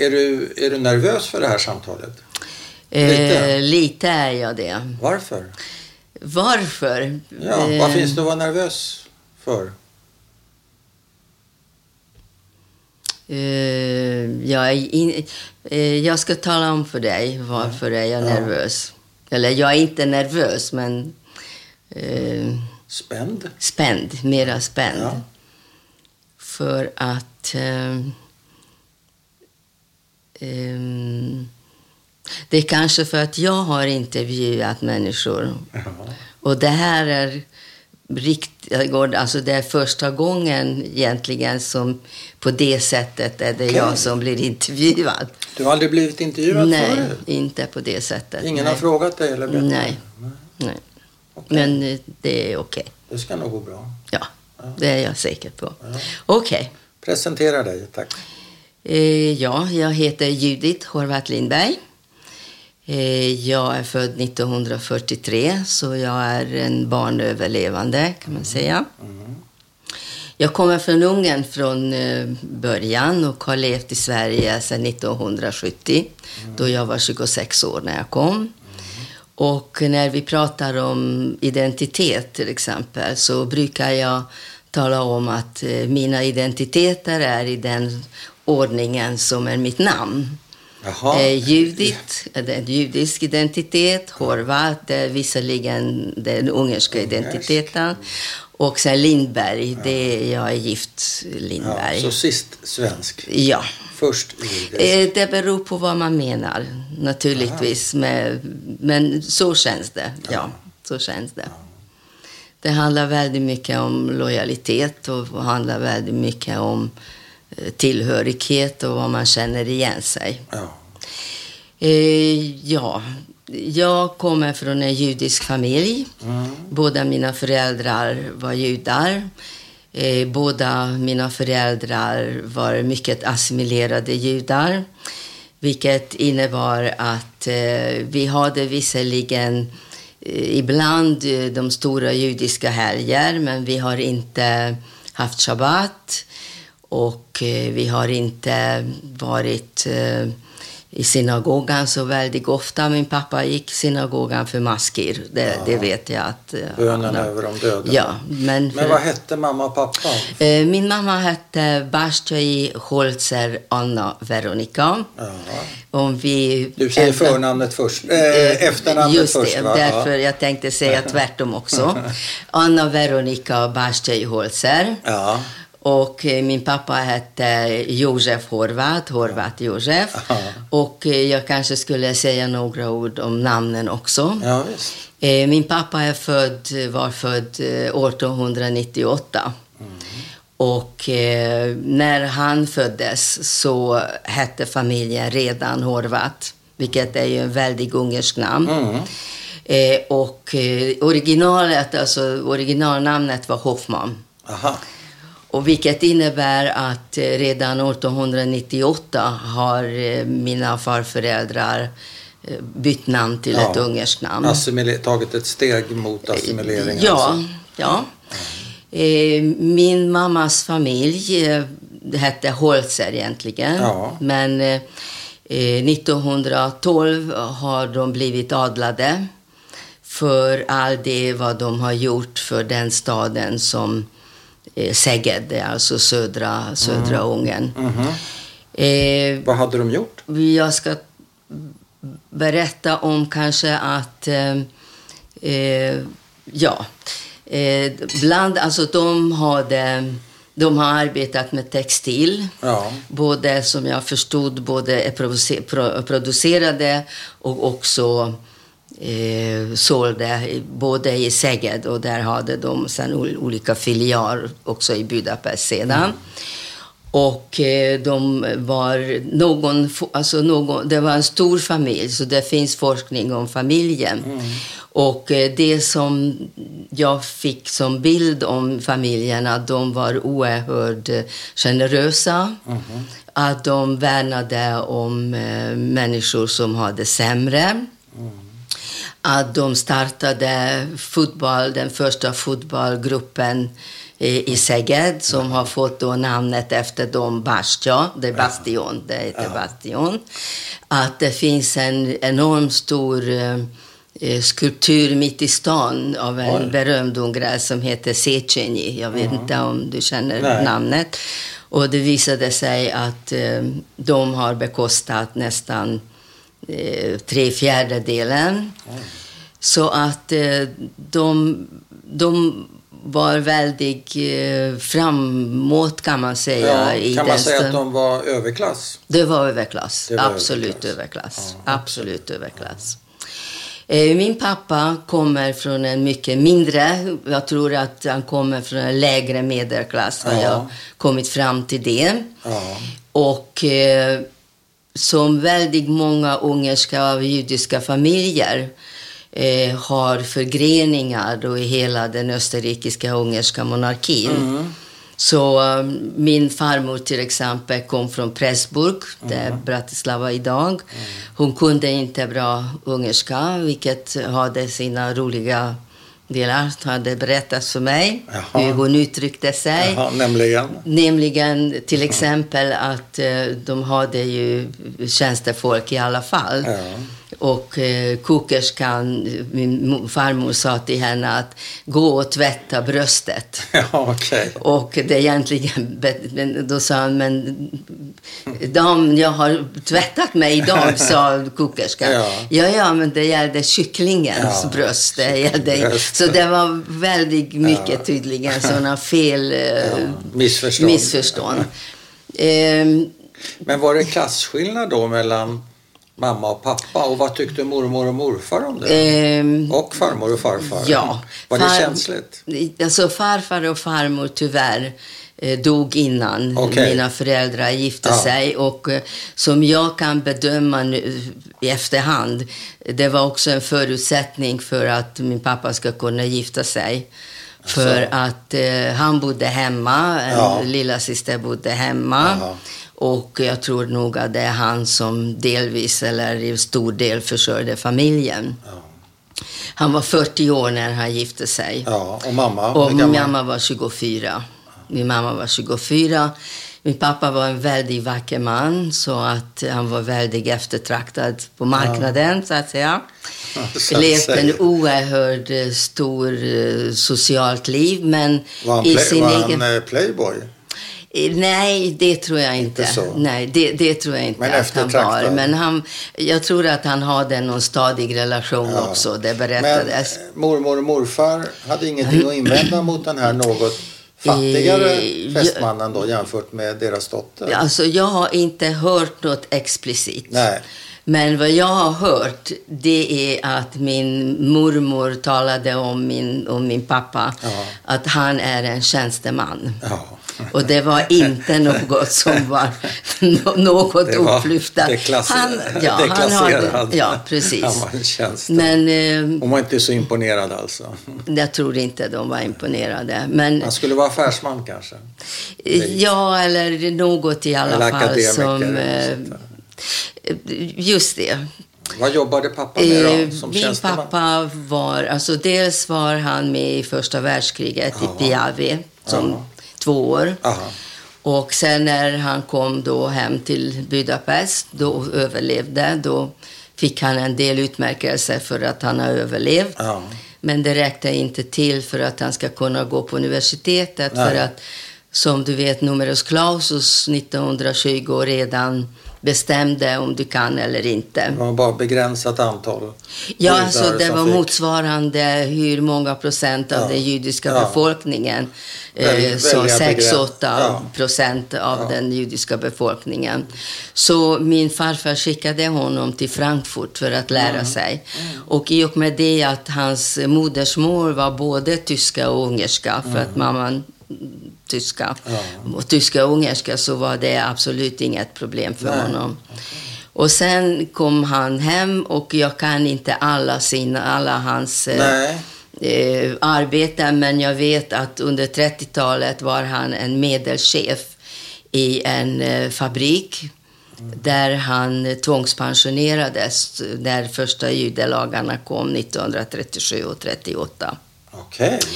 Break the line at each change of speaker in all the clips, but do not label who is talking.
Är du, är du nervös för det här samtalet?
Lite? Eh, lite är jag det.
Varför?
Varför?
Ja, vad finns det att vara nervös för?
Uh, jag, in, uh, jag ska tala om för dig varför är jag ja. nervös. Eller jag är inte nervös, men...
Uh, spänd?
Spänd, mera spänd. Ja. För att... Um, det är kanske för att jag har intervjuat människor. Ja. Och det här är riktigt, alltså det är första gången egentligen som på det sättet är det okay. jag som blir intervjuad.
Du har aldrig blivit intervjuad
Nej,
förut?
inte på det sättet.
Ingen
nej.
har frågat dig eller
berättat? Nej. nej. Okay. Men eh, det är okej. Okay.
Det ska nog gå bra.
Ja, ja. det är jag säker på. Ja. Okej.
Presentera dig, tack.
Eh, ja, jag heter Judith Horvath Lindberg. Eh, jag är född 1943, så jag är en barnöverlevande kan man säga. Jag kommer från Ungern från eh, början och har levt i Sverige sedan 1970, då jag var 26 år när jag kom. Och när vi pratar om identitet till exempel så brukar jag tala om att mina identiteter är i den ordningen som är mitt namn. Jaha. Eh, Judit, är en judisk identitet. Horvat, är visserligen den ungerska identiteten. Och sen Lindberg, ja. det är, jag är gift Lindberg.
Ja, så sist svensk?
Ja.
Först
eh, Det beror på vad man menar, naturligtvis. Med, men så känns det. Ja, ja så känns det. Det handlar väldigt mycket om lojalitet och handlar väldigt mycket om tillhörighet och vad man känner igen sig. Ja. Eh, ja, jag kommer från en judisk familj. Mm. Båda mina föräldrar var judar. Eh, båda mina föräldrar var mycket assimilerade judar. Vilket innebar att eh, vi hade visserligen eh, ibland eh, de stora judiska helger, men vi har inte haft shabbat. Och eh, vi har inte varit eh, i synagogan så väldigt ofta. Min pappa gick i synagogan för maskir. Det, det vet jag att...
Eh, Bönen över de döda.
Ja, men,
men vad hette mamma och pappa?
Min mamma hette Bastjai Holzer Anna Veronica. Ja.
Om vi du säger förnamnet först, äh, efternamnet
just
först
det, därför jag tänkte säga tvärtom också. Anna Veronica Bastjai Holzer. Ja. Och eh, min pappa hette Josef Horvath, Horvath Josef. Och eh, jag kanske skulle säga några ord om namnen också.
Ja,
eh, min pappa är född, var född 1898. Mm. Och när han föddes så hette familjen redan Horvath, vilket är ju en väldigt ungersk namn. Mm. Och originalet, alltså originalnamnet var Hoffman. Aha. Och vilket innebär att eh, redan 1898 har eh, mina farföräldrar eh, bytt namn till ja. ett ungerskt namn.
Assimiler tagit ett steg mot assimilering?
Ja. Alltså. ja. Min mammas familj hette Holzer egentligen. Ja. Men 1912 har de blivit adlade för all det vad de har gjort för den staden som eh, Szeged, alltså södra, södra mm. Ungern. Mm
-hmm. eh, Vad hade de gjort?
Jag ska berätta om kanske att, eh, eh ja, eh, bland, alltså de hade de har arbetat med textil. Ja. Både, som jag förstod, både producerade och också eh, sålde både i Szeged och där hade de sen olika filialer också i Budapest sedan. Mm. Och eh, de var någon, alltså någon, det var en stor familj, så det finns forskning om familjen. Mm. Och eh, det som jag fick som bild om familjerna, de var oerhört generösa. Mm. Att de värnade om eh, människor som hade sämre. Mm att de startade fotboll, den första fotbollgruppen i Szeged som har fått då namnet efter Dom Bastia, det är Bastion, det heter ja. Bastion. Att det finns en enormt stor eh, skulptur mitt i stan av en Oj. berömd ungrare som heter Széchenyi. Jag vet mm. inte om du känner Nej. namnet. Och det visade sig att eh, de har bekostat nästan eh, tre fjärdedelen. Mm. Så att eh, de, de var väldigt eh, framåt kan man säga.
Ja, kan man säga att de var överklass?
Det var överklass. Det var Absolut överklass. Ja. Absolut överklass. Eh, min pappa kommer från en mycket mindre, jag tror att han kommer från en lägre medelklass, har ja. jag kommit fram till det. Och eh, som väldigt många ungerska och judiska familjer eh, har förgreningar då i hela den österrikiska ungerska monarkin. Mm. Så um, min farmor till exempel kom från Pressburg, mm. där Bratislava idag. Mm. Hon kunde inte bra ungerska, vilket hade sina roliga delar hade berättats för mig Jaha. hur hon uttryckte sig.
Jaha, nämligen?
Nämligen till exempel att eh, de hade ju tjänstefolk i alla fall. Ja. Och eh, kokerskan, min farmor sa till henne att gå och tvätta bröstet.
Ja, okay.
Och det egentligen, då sa han, men dam, jag har tvättat mig idag, sa kokerskan. Ja. ja, ja, men det gällde kycklingens ja. bröst. Det gällde, så det var väldigt mycket ja. tydligen sådana fel, ja.
missförstånd.
missförstånd. Eh,
men var det klasskillnad då mellan mamma och pappa. Och vad tyckte mormor och morfar om det? Eh, och farmor och farfar?
Ja.
Var det känsligt?
Alltså farfar och farmor tyvärr eh, dog innan okay. mina föräldrar gifte ja. sig. Och eh, som jag kan bedöma nu i efterhand, det var också en förutsättning för att min pappa ska kunna gifta sig. För att eh, han bodde hemma, ja. lilla syster bodde hemma. Aha. Och jag tror nog att det är han som delvis, eller i stor del, försörjde familjen. Ja. Han var 40 år när han gifte sig.
Ja, och mamma?
Och min mamma var 24. Min mamma var 24. Min pappa var en väldigt vacker man, så att han var väldigt eftertraktad på marknaden, ja. så att säga. Ja, Levt en oerhört eh, stor uh, socialt liv, men
var han,
i sin
var
egen...
han playboy?
Nej, det tror jag inte. inte Nej, det, det, tror jag inte
men
att han var. Men han, jag tror att han hade någon stadig relation ja. också. Det berättades.
Men eh, mormor och morfar hade ingenting att invända mot den här något fattigare eh, fästmannen då jämfört med deras dotter?
Alltså, jag har inte hört något explicit.
Nej.
Men vad jag har hört, det är att min mormor talade om min, om min pappa, ja. att han är en tjänsteman. Ja. Och det var inte något som var något.
Deklass han, ja, han hade,
ja, precis. Han
var en tjänsteman. Men, eh, Hon var inte så imponerad alltså?
Jag tror inte de var imponerade. Men,
Han skulle vara affärsman kanske?
Ja, eller något i alla eller fall som... Eh, just det.
Vad jobbade pappa med då, eh, som
Min tjänsteman? pappa var, alltså dels var han med i första världskriget Aha. i Piave som två år. Aha. Och sen när han kom då hem till Budapest, då överlevde, då fick han en del utmärkelser för att han har överlevt. Ja. Men det räckte inte till för att han ska kunna gå på universitetet. Nej. För att, som du vet, numerus clausus 1920 redan bestämde om du kan eller inte.
Det var bara begränsat antal?
Ja, alltså det var fick... motsvarande hur många procent av ja. den judiska ja. befolkningen. Eh, så 6-8 ja. procent av den judiska befolkningen. Så min farfar skickade honom till Frankfurt för att lära mm. sig. Mm. Och i och med det att hans modersmål var både tyska och ungerska, för att mm. mamman tyska. Och tyska och ungerska så var det absolut inget problem för Nej. honom. Och sen kom han hem och jag kan inte alla, sina, alla hans eh, eh, arbeten men jag vet att under 30-talet var han en medelchef i en eh, fabrik mm. där han tvångspensionerades när första judelagarna kom 1937 och 38.
Okej. Okay.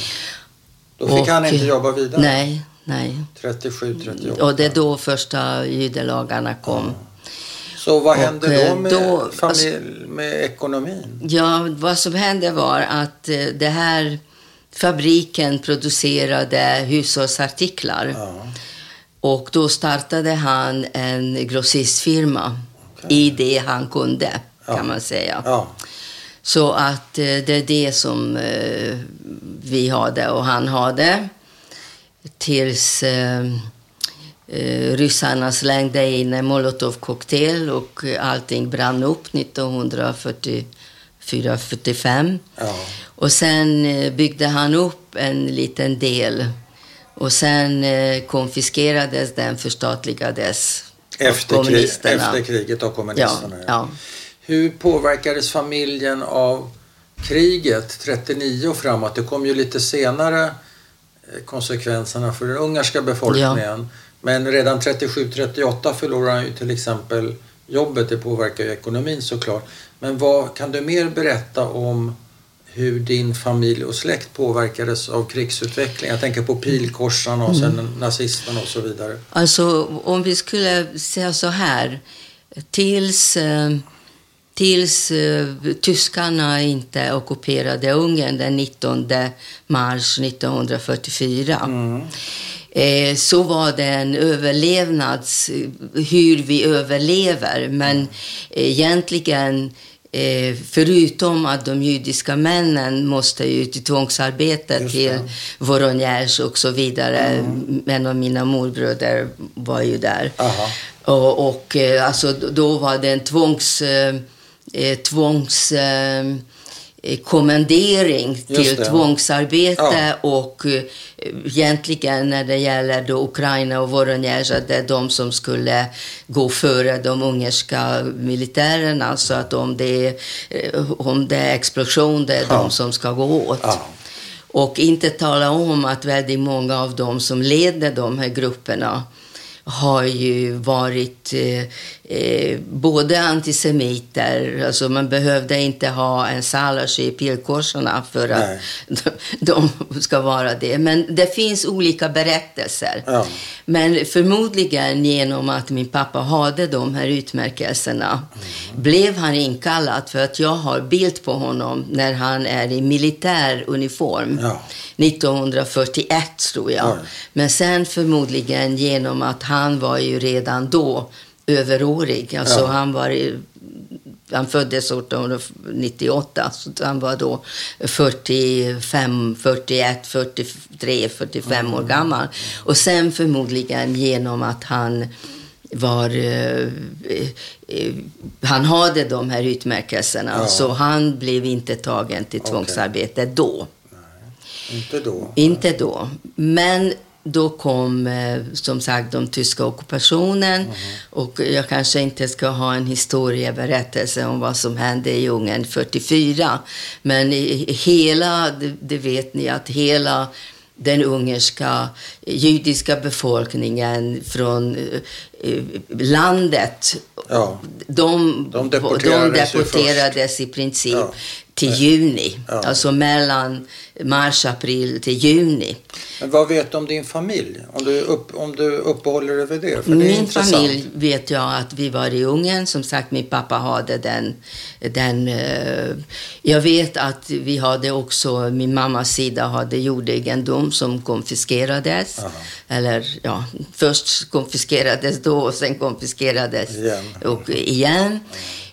Då fick och, han inte jobba vidare?
Nej, nej.
37, 38.
Och det är då första judelagarna kom. Ja.
Så vad hände då eh, med, då, familj, med ekonomin?
Ja, vad som hände var att eh, det här fabriken producerade hushållsartiklar. Ja. Och då startade han en grossistfirma okay. i det han kunde, ja. kan man säga. Ja. Så att eh, det är det som vi hade och han hade tills eh, ryssarna slängde in en molotovcocktail och allting brann upp 1944-45. Ja. Och sen eh, byggde han upp en liten del och sen eh, konfiskerades den, förstatligades
efter, krig, efter kriget av kommunisterna. Ja, ja. Hur påverkades familjen av kriget 39 och framåt? Det kom ju lite senare eh, konsekvenserna för den ungerska befolkningen. Ja. Men redan 37-38 förlorar han ju till exempel jobbet. Det påverkar ju ekonomin såklart. Men vad kan du mer berätta om hur din familj och släkt påverkades av krigsutvecklingen? Jag tänker på pilkorsarna och sen mm. nazisterna och så vidare.
Alltså om vi skulle säga så här. Tills, eh, tills uh, tyskarna inte ockuperade Ungern den 19 mars 1944. Mm eh, så var det en överlevnads... Hur vi överlever. Men egentligen eh, förutom att de judiska männen måste ut i tvångsarbete till Voronezh och så vidare. Mm. En av mina morbröder var ju där. Aha. Och, och eh, alltså, då var det en tvångs... Eh, tvångs eh, Eh, kommendering till tvångsarbete ja. och eh, egentligen när det gäller då Ukraina och Voronezh att det är de som skulle gå före de ungerska militärerna så att om det är, eh, om det är explosion det är ja. de som ska gå åt. Ja. Och inte tala om att väldigt många av dem som leder de här grupperna har ju varit eh, eh, både antisemiter, alltså man behövde inte ha en salash i pilkorsarna för att de, de, ska vara det. Men det finns olika berättelser. Ja. Men förmodligen genom att min pappa hade de här utmärkelserna mm. blev han inkallad för att jag har bild på honom när han är i militär uniform. Ja. 1941 tror jag. Ja. Men sen förmodligen genom att han var ju redan då överårig. Alltså ja. han var han föddes 1898, så han var då 45, 41, 43, 45 mm. år gammal. Och sen förmodligen genom att han var... Eh, eh, han hade de här utmärkelserna, ja. så han blev inte tagen till tvångsarbete okay. då.
Inte då?
Inte då. Men då kom eh, som sagt den tyska ockupationen mm. och jag kanske inte ska ha en historieberättelse om vad som hände i Ungern 44. Men hela, det, vet ni, att hela den ungerska judiska befolkningen från eh, landet. Ja. De, de deporterades, de deporterades i princip ja till juni. Ja. Alltså mellan mars, april till juni.
Men vad vet du om din familj? Om du, upp, om du uppehåller dig vid det? För
min
intressant.
familj vet jag att vi var i Ungern. Som sagt, min pappa hade den. den uh, jag vet att vi hade också, min mammas sida hade jordegendom som konfiskerades. Aha. Eller ja, först konfiskerades då och sen konfiskerades igen. Och igen.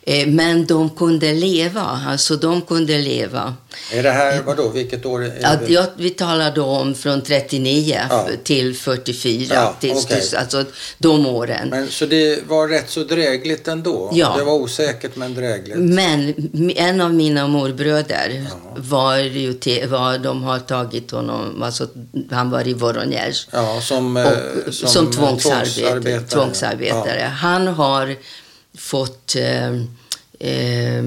Eh, men de kunde leva, alltså de kunde leva.
Är det här, vadå, vilket år? Är
ja, vi talar då om från 39 ja. till 44, ja, till, okay. alltså de åren.
Men, så det var rätt så drägligt ändå? Ja. Det var osäkert men drägligt?
Men en av mina morbröder ja. var ju, te, var, de har tagit honom, alltså han var i Voronezh.
Ja, som, och,
eh, som, som tvångsarbetare. tvångsarbetare. tvångsarbetare. Han har fått eh, eh,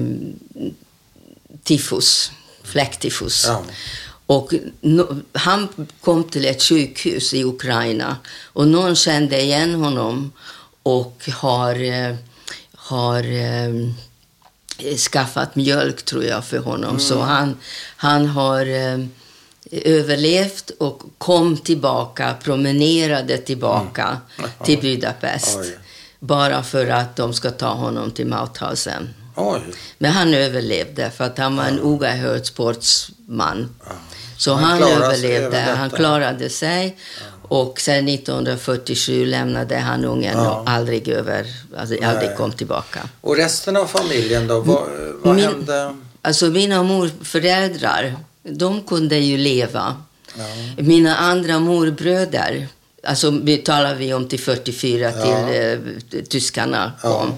tifus, fläcktifus. Ja. Och no, han kom till ett sjukhus i Ukraina och någon kände igen honom och har, eh, har eh, skaffat mjölk, tror jag, för honom. Mm. Så han, han har eh, överlevt och kom tillbaka, promenerade tillbaka mm. till Budapest. Oj. Bara för att de ska ta honom till Mauthausen. Oj. Men han överlevde för att han var en oerhört sportsman. Ja. Så han, han överlevde, han klarade sig. Ja. Och sen 1947 lämnade han Ungern ja. och aldrig över, alltså aldrig kom tillbaka.
Och resten av familjen då? Vad, vad Min, hände?
Alltså mina morföräldrar, de kunde ju leva. Mina andra morbröder, alltså vi talar vi om till 44 ja. till eh, tyskarna kom.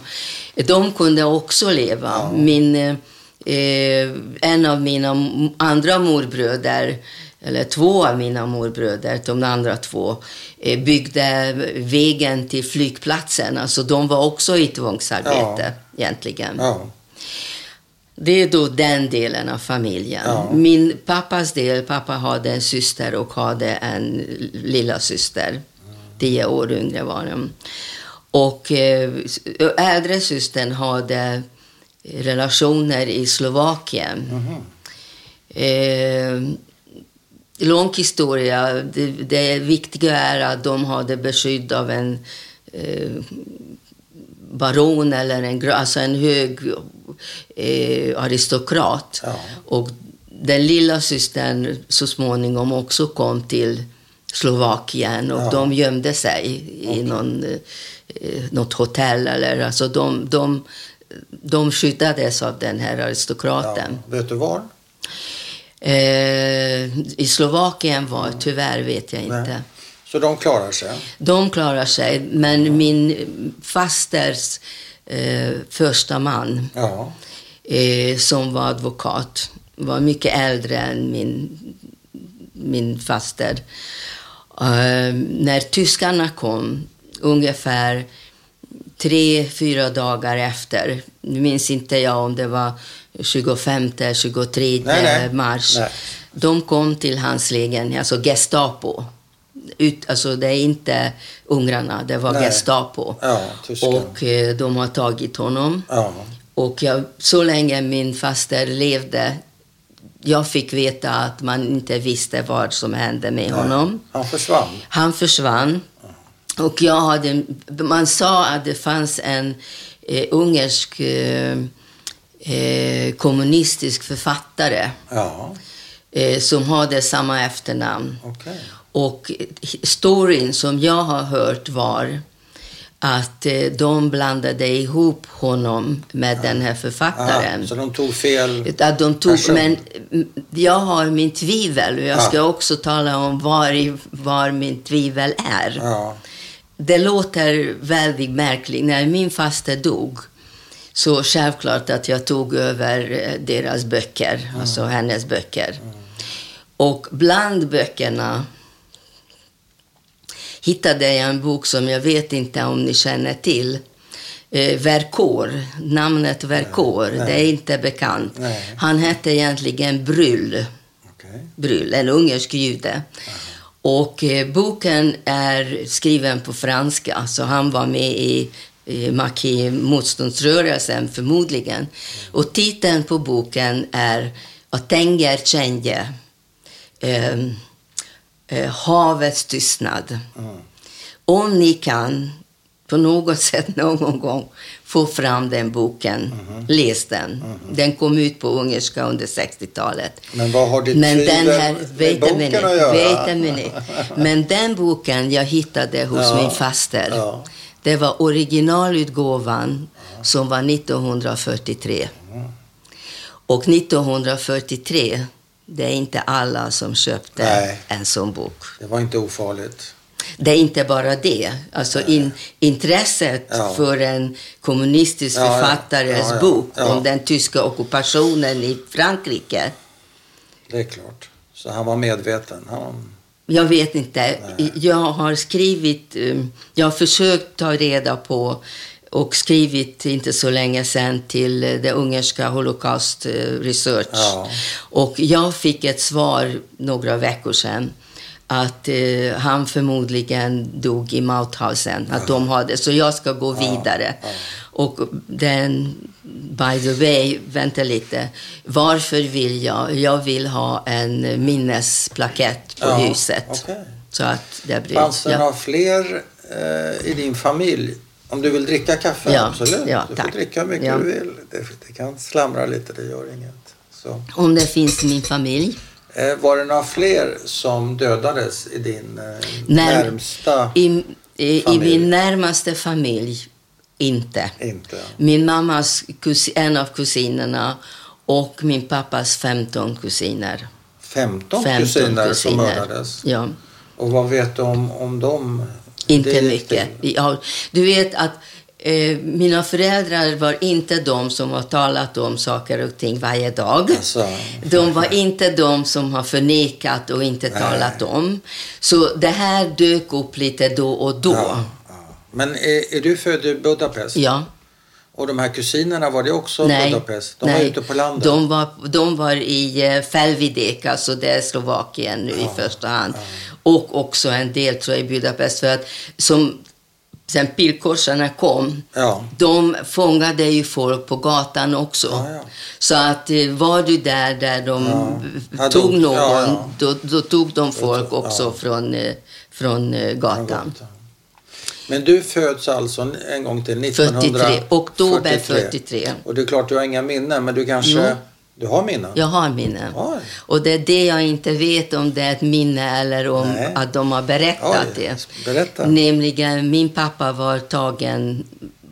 Ja. De kunde också leva. Min, eh, en av mina andra morbröder, eller två av mina morbröder, de andra två, eh, byggde vägen till flygplatsen. Alltså de var också i tvångsarbete egentligen. Det är då den delen av familjen. Ja. Min pappas del, pappa hade en syster och hade en lilla syster. Tio år yngre var de. Och eh, äldre systern hade relationer i Slovakien. Mm eh, lång historia. Det, det viktiga är att de hade beskydd av en eh, baron eller en, alltså en hög eh, aristokrat. Ja. Och den lilla systern så småningom också kom till Slovakien och ja. de gömde sig okay. i någon, eh, något hotell. Eller, alltså de, de, de skyddades av den här aristokraten.
Ja. Vet du var?
Eh, I Slovakien var tyvärr vet jag inte. Nej.
Så de klarar sig?
De klarar sig, men min fasters eh, första man ja eh, som var advokat. Var mycket äldre än min, min faster. Eh, när tyskarna kom, ungefär tre, fyra dagar efter, nu minns inte jag om det var 25, 23 nej, nej. mars. Nej. De kom till hans lägenhet, alltså Gestapo. Ut, alltså det är inte ungrarna, det var Gestapo. Ja, och eh, de har tagit honom. Ja. Och jag, så länge min faster levde, jag fick veta att man inte visste vad som hände med Nej. honom.
Han försvann?
Han försvann. Och jag hade, man sa att det fanns en eh, ungersk eh, eh, kommunistisk författare ja. eh, som hade samma efternamn. Okay. Och storyn som jag har hört var att eh, de blandade ihop honom med ja. den här författaren.
Ja, så de tog fel
att de tog, person. Men jag har min tvivel och jag ska också tala om var, var min tvivel är. Det låter väldigt märkligt. När min faster dog så självklart att jag tog över eh, deras böcker, mm. alltså hennes böcker. Mm. Och bland böckerna hittade jag en bok som jag vet inte om ni känner till. Eh, Verkor, namnet Verkor, det är inte bekant. Nej. Han hette egentligen Bryll. Okay. Bryll, en ungersk jude. Och eh, boken är skriven på franska, så han var med i Maki motståndsrörelsen förmodligen. Och titeln på boken är Atenger Chenje. Um, eh, havets tystnad. Mm. Om ni kan på något sätt någon gång få fram den boken, mm. läs den. Mm. Den kom ut på ungerska under 60-talet.
Men vad har ditt Men den här, med boken minute, att göra? Wait a minute.
Men den boken jag hittade hos ja. min faster. Ja. Det var originalutgåvan ja. som var 1943. Och 1943 det är inte alla som köpte Nej. en sån bok.
Det var inte ofarligt.
Det är inte bara det. Alltså in, intresset ja. för en kommunistisk ja, författares ja, bok om den tyska ockupationen i Frankrike.
Det är klart. Så han var medveten. Han...
Jag vet inte. Nej. Jag har skrivit, um, jag har försökt ta reda på och skrivit inte så länge sedan till det ungerska Holocaust eh, Research. Ja. Och jag fick ett svar några veckor sedan att eh, han förmodligen dog i Mauthausen. Att de hade, så jag ska gå vidare. Och den, by the way, vänta lite. Varför vill jag? Jag vill ha en minnesplakett på huset.
Okay.
Så att det blir,
Fanns det ja. några fler eh, i din familj? Om du vill dricka kaffe,
ja.
absolut.
Ja,
du
tack.
får dricka hur mycket
ja.
du vill. Det, det, kan slamra lite, det gör inget. Så.
Om det finns i min familj?
Eh, var det några fler som dödades i din eh, När, närmsta
i, i, familj? I min närmaste familj, inte.
inte.
Min mammas kusin, en av kusinerna och min pappas 15 kusiner.
15, 15 kusiner, som mördades?
Ja.
Och vad vet du om, om dem?
Inte mycket. Ja, du vet att eh, mina föräldrar var inte de som har talat om saker och ting varje dag.
Alltså.
De var inte de som har förnekat och inte Nej. talat om. Så det här dök upp lite då och då. Ja,
ja. Men är, är, du född i Budapest?
Ja.
Och de här kusinerna, var det också Nej. Budapest? De
Nej.
var ute på landet?
De var, de var i uh, Felvidek, alltså det är Slovakien nu ja. i första hand. Ja. Och också en del tror jag i Budapest. För att som sen pilkorsarna kom,
ja.
de fångade ju folk på gatan också. Så att var du där där de tog någon, Då, då, tog de folk också från, från gatan.
Men du föds alltså en gång till 1943?
43, oktober 43.
Och det är klart du har inga minnen, men du kanske... Jo. Du har minnen?
Jag har minnen.
Oj.
Och det är det jag inte vet om det är ett minne eller om Nej. att de har berättat
Oj.
det.
Berätta.
Nämligen, min pappa var tagen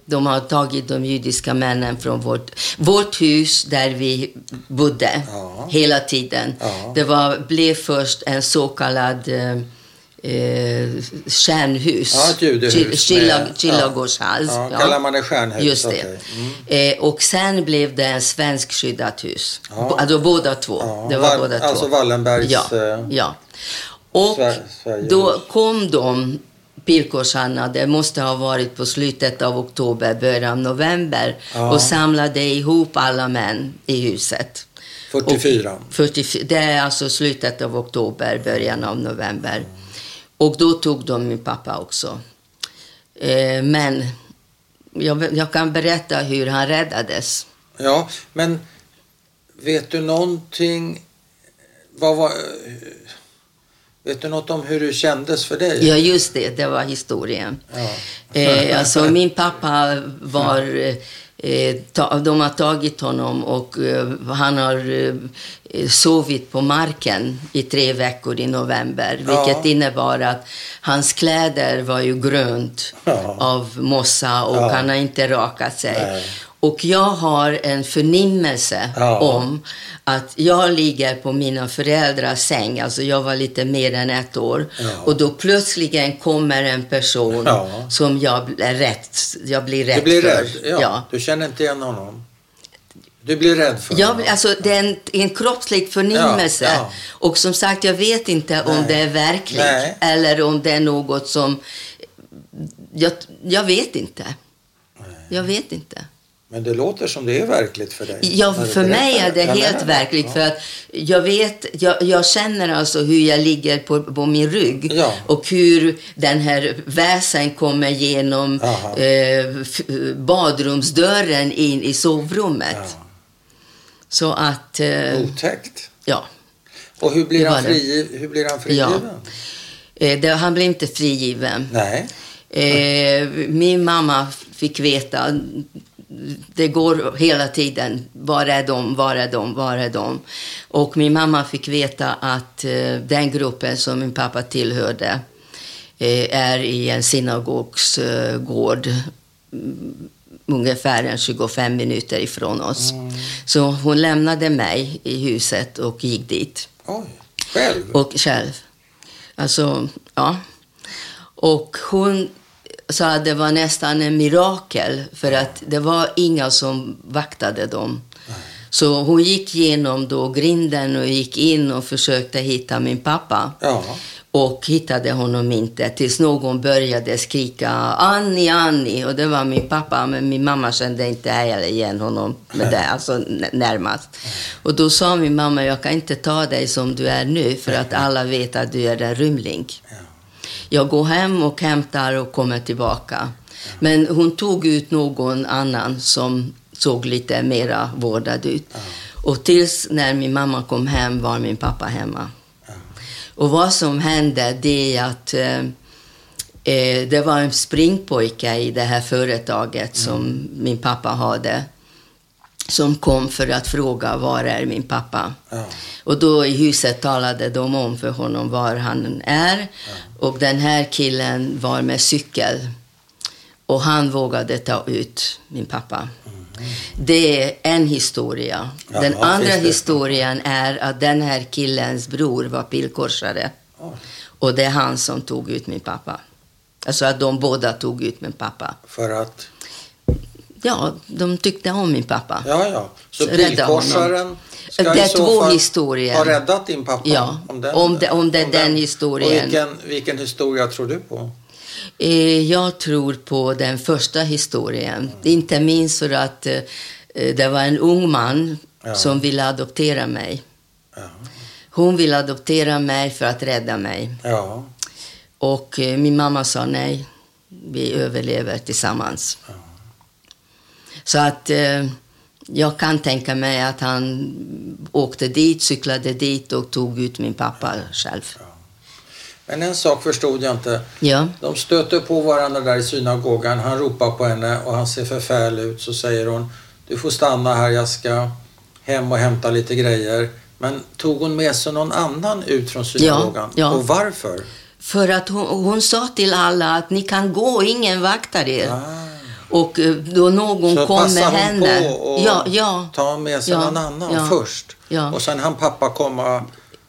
de har tagit de judiska männen från vårt, vårt hus där vi bodde
ja.
hela tiden.
Ja.
Det var, blev först en så kallad eh, stjärnhus.
Ja, ett judehus.
Kilagårdshals.
Ja. Ja, kallar man det stjärnhus?
Just det.
Okay. Mm.
Eh, och sen blev det en svensk skyddat hus. Ja. Alltså båda två.
Ja.
Det var
Val
båda
alltså
två.
Wallenbergs...
Ja.
Eh,
ja. Och
Sverige.
då kom de Pilkorsarna, det måste ha varit på slutet av oktober, början av november
Ja.
och samlade ihop alla män i huset.
44.
Och 44. Det är alltså slutet av oktober, början av november. Och då tog de min pappa också. Eh, men jag, jag kan berätta hur han räddades.
Ja, men vet du någonting... Vad var... Vet du något om hur det kändes för dig?
Ja, just det. Det var historien.
Ja.
Eh, alltså, min pappa var... Eh, ta, de har tagit honom och eh, han har eh, sovit på marken i tre veckor i november.
Ja.
Vilket innebar att hans kläder var ju grönt
Ja.
av mossa och
Ja.
han har inte rakat sig.
Nej.
Och jag har en förnimmelse
Ja.
om att jag ligger på mina föräldrars säng, alltså jag var lite mer än ett år,
Ja.
och då plötsligen kommer en person
Ja.
som jag är rädd, jag blir rädd
Du blir rädd? Ja. Du känner inte igen honom? Du blir rädd för
Jag,
honom?
alltså, det är en, en kroppslig förnimmelse. Och som sagt, jag vet inte om
Nej.
det är verkligt
Nej.
eller om det är något som... Jag, jag vet inte. Jag vet inte.
Men det låter som det är verkligt för dig.
Ja, för mig är det
Jag
helt
menar
verkligt.
Ja.
För att jag vet, jag, jag känner alltså hur jag ligger på, på min rygg.
Ja.
Och hur den här väsen kommer genom eh, badrumsdörren in i sovrummet.
Ja.
Så att, eh,
Otäckt.
ja.
Och hur blir, han,
var det.
fri, hur blir han frigiven?
Eh, det, han blev inte frigiven.
Nej.
Eh, min mamma fick veta, det går hela tiden, var är de, var är de, var är de? Och min mamma fick veta att eh, den gruppen som min pappa tillhörde eh, är i en synagogsgård mm, ungefär en 25 minuter ifrån oss. Så hon lämnade mig i huset och gick dit.
Oj. Själv?
Och själv. Alltså, ja. Och hon sa att det var nästan en mirakel för att det var inga som vaktade dem. Så hon gick igenom då grinden och gick in och försökte hitta min pappa.
Ja.
och hittade honom inte tills någon började skrika Annie, Annie och det var min pappa men min mamma kände inte igen honom med det, alltså närmast. Och då sa min mamma jag kan inte ta dig som du är nu för att alla vet att du är en rymling. Jag går hem och hämtar och kommer tillbaka. Men hon tog ut någon annan som såg lite mera vårdad ut. Och tills när min mamma kom hem var min pappa hemma. Och vad som hände det är att eh, eh, det var en springpojke i det här företaget som mm. min pappa hade som kom för att fråga var är min pappa. Ja. Och då i huset talade de om för honom var han är. Ja. Och den här killen var med cykel. Och han vågade ta ut min pappa. Mm. Det är en historia. Ja, den andra historien är att den här killens bror var pilkorsare. Och det är han som tog ut min pappa. Alltså att de båda tog ut min pappa.
För att?
Ja, de tyckte om min pappa.
Ja, ja. Så pilkorsaren
ska det är två fall historier.
ha räddat din pappa?
Ja, om, den, om, det, om det om den, den historien.
Och vilken, vilken historia tror du på?
Eh, jag tror på den första historien. Mm. Inte minst för att eh, det var en ung man ja. som ville adoptera mig. Ja. Hon ville adoptera mig för att rädda mig. Ja. Och eh, min mamma sa nej, vi överlever tillsammans. Så att jag kan tänka mig att han åkte dit, cyklade dit och tog ut min pappa själv.
Men en sak förstod jag inte.
Ja.
De stöter på varandra där i synagogan. Han ropar på henne och han ser förfärlig ut. Så säger hon, du får stanna här, jag ska hem och hämta lite grejer. Men tog hon med sig någon annan ut från synagogan? Ja, ja. Och varför?
För att hon, hon, sa till alla att ni kan gå, ingen vaktar er. Ah. Och eh, då någon så kom med henne. Så
på och ja, ja, ta med sig ja, någon annan ja, först? Ja. Och sen han pappa komma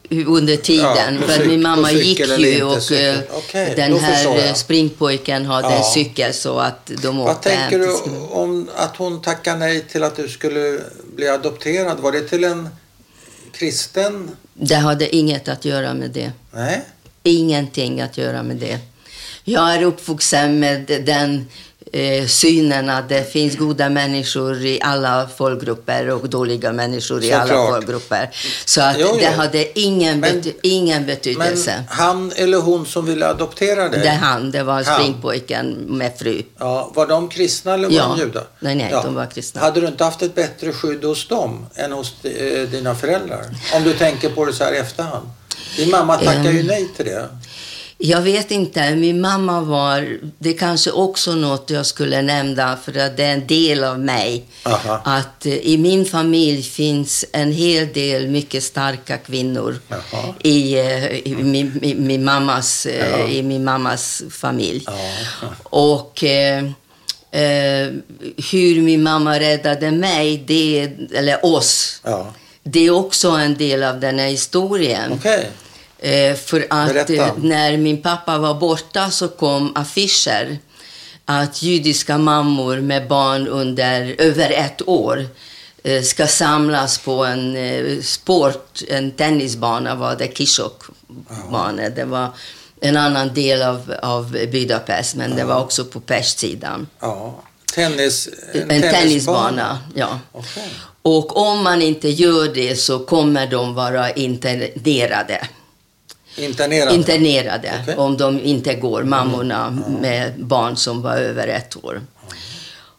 under tiden. Ja, för min mamma gick ju och eh, okay, den här springpojken hade ja. en cykel så att de
åkte Vad tänker du om att hon tackade nej till att du skulle bli adopterad? Var det till en kristen?
Det hade inget att göra med det.
Nej?
Ingenting att göra med det. Jag är uppvuxen med den synen att det finns goda människor i alla folkgrupper och dåliga människor i Så alla folkgrupper. Så att jo, jo. det hade ingen, men, bety ingen betydelse.
Men han eller hon som ville adoptera dig?
Det han, det var springpojken med fru.
Ja, var de kristna eller var ja. de judar?
Nej, nej, ja. de var kristna.
Hade du inte haft ett bättre skydd hos dem än hos eh, dina föräldrar? Om du tänker på det så här i efterhand. Din mamma tackar ju nej till det.
Jag vet inte. Min mamma var... Det kanske också något jag skulle nämna, för att det är en del av mig. Aha. Att eh, i min familj finns en hel del mycket starka kvinnor i, eh, i, min, i, min mammas, eh, i min mammas familj. Aha. Och... Eh, eh, hur min mamma räddade mig, det, eller oss, ja. det är också en del av den här historien.
Okay.
Eh, för att. Eh, när min pappa var borta så kom affischer att judiska mammor med barn under över ett år eh, ska samlas på en sport, en tennisbana var det, Kishok-bana. Det var en annan del av, av Budapest, men ja. det var också på pestsidan.
Ja. Tennis,
en, en tennisbana. tennisbana ja. Okay. Och om man inte gör det så kommer de vara internerade.
Internerade?
Internerade, okay. om de inte går, mammorna mm. med barn som var över ett år.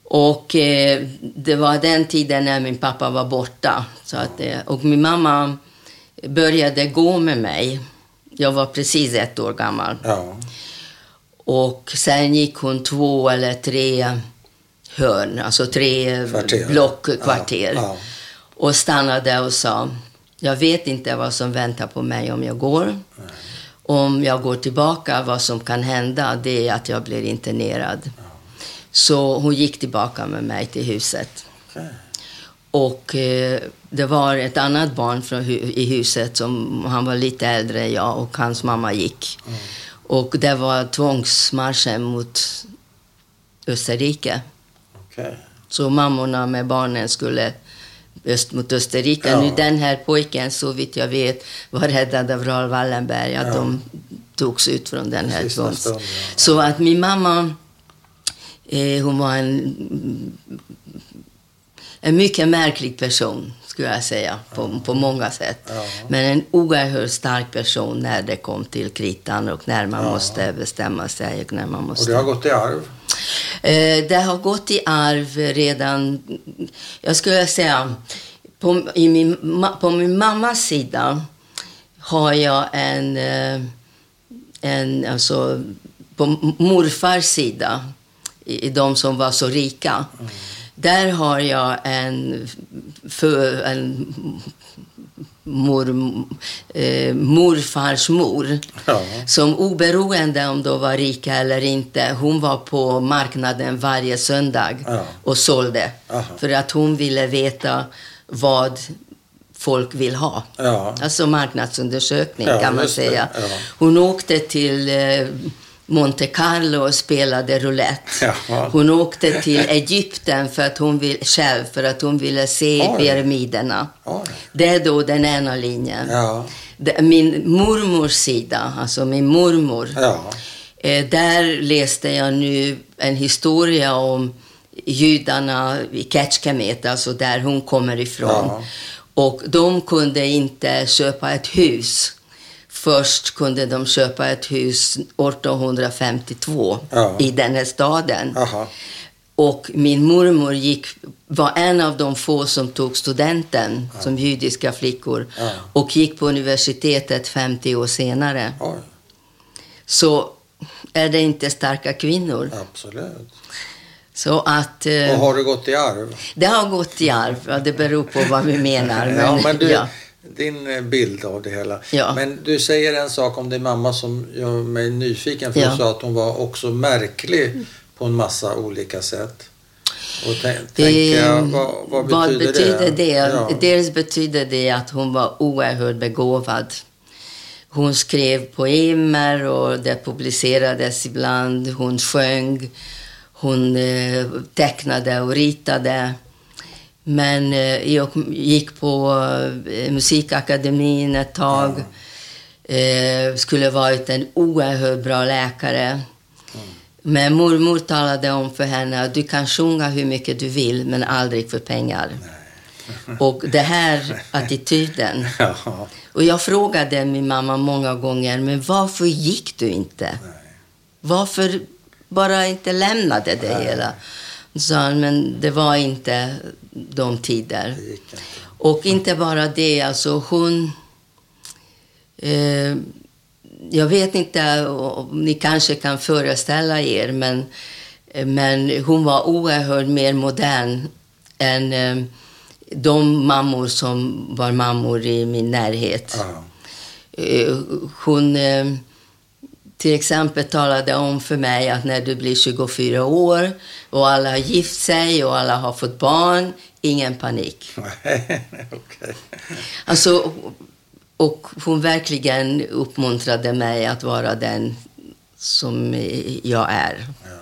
Och eh, det var den tiden när min pappa var borta. Så att, eh, och min mamma började gå med mig. Jag var precis ett år gammal. Ja. Och sen gick hon två eller tre hörn, alltså tre kvarter. block, kvarter. Ja. Ja. Och stannade och sa, jag vet inte vad som väntar på mig om jag går. Nej. Om jag går tillbaka, vad som kan hända, det är att jag blir internerad. Ja. Så hon gick tillbaka med mig till huset. Okay. Och eh, det var ett annat barn från hu i huset, som han var lite äldre än jag, och hans mamma gick. Mm. Och det var tvångsmarschen mot Österrike. Okay. Så mammorna med barnen skulle öst mot Österrike. Ja. Nu den här pojken, så vitt jag vet, var räddad av Raoul Wallenberg. Att ja. de togs ut från den här tvångs... Ja. Så att min mamma, eh, hon var en, en mycket märklig person, skulle jag säga, på, på många sätt. Men en oerhört stark person när det kom till kritan och när man måste bestämma sig. Och, när man måste...
och det har gått i arv?
Eh, det har gått i arv redan, jag skulle säga, på, i min, på min mammas sida har jag en, eh, en alltså på morfars sida, i, de som var så rika, mm. där har jag en, för, en mor, eh, morfars mor. Ja. Som oberoende om de var rika eller inte, hon var på marknaden varje söndag ja. och sålde. Aha. För att hon ville veta vad folk vill ha. Ja. Alltså marknadsundersökning kan man säga. Hon åkte till eh, Monte Carlo och spelade roulette. Ja. Hon åkte till Egypten för att hon vill, själv för att hon ville se Oj. pyramiderna. Oj. Det är då den ena linjen. Ja. Min mormors sida, alltså min mormor, ja. Eh, där läste jag nu en historia om judarna i Ketchkemet, alltså där hon kommer ifrån. Och de kunde inte köpa ett hus Först kunde de köpa ett hus 1852 ja. i den här staden. Aha. Och min mormor gick, var en av de få som tog studenten ja. som judiska flickor ja. och gick på universitetet 50 år senare. Oj. Så är det inte starka kvinnor.
Absolut.
Så att,
eh, och har det gått i arv?
Det har gått i arv. det beror på vad vi menar.
Men, ja, men du, din eh, bild av det hela. Ja. Men du säger en sak om din mamma som gör mig nyfiken. För ja. du sa att hon var också märklig på en massa olika sätt. Och tänka, vad, vad, betyder, vad betyder det? det?
Ja. Dels betyder det att hon var oerhört begåvad. Hon skrev poemer och det publicerades ibland. Hon sjöng, hon eh, tecknade och ritade. Men eh, jag gick på eh, musikakademin ett tag. Eh, skulle varit en oerhört bra läkare. Mm. Men mormor talade om för henne att du kan sjunga hur mycket du vill, men aldrig för pengar. Och det här attityden. Ja. Och jag frågade min mamma många gånger, men varför gick du inte? Nej. Varför bara inte lämnade det Nej. hela? han, men det var inte de tider. Inte. Och inte bara det, alltså hon... Eh, jag vet inte om ni kanske kan föreställa er, men, men hon var oerhört mer modern än eh, de mammor som var mammor i min närhet. Eh, hon... Eh, till exempel talade om för mig att när du blir 24 år och alla har gift sig och alla har fått barn, ingen panik. okay. Alltså, och hon verkligen uppmuntrade mig att vara den som jag är. Ja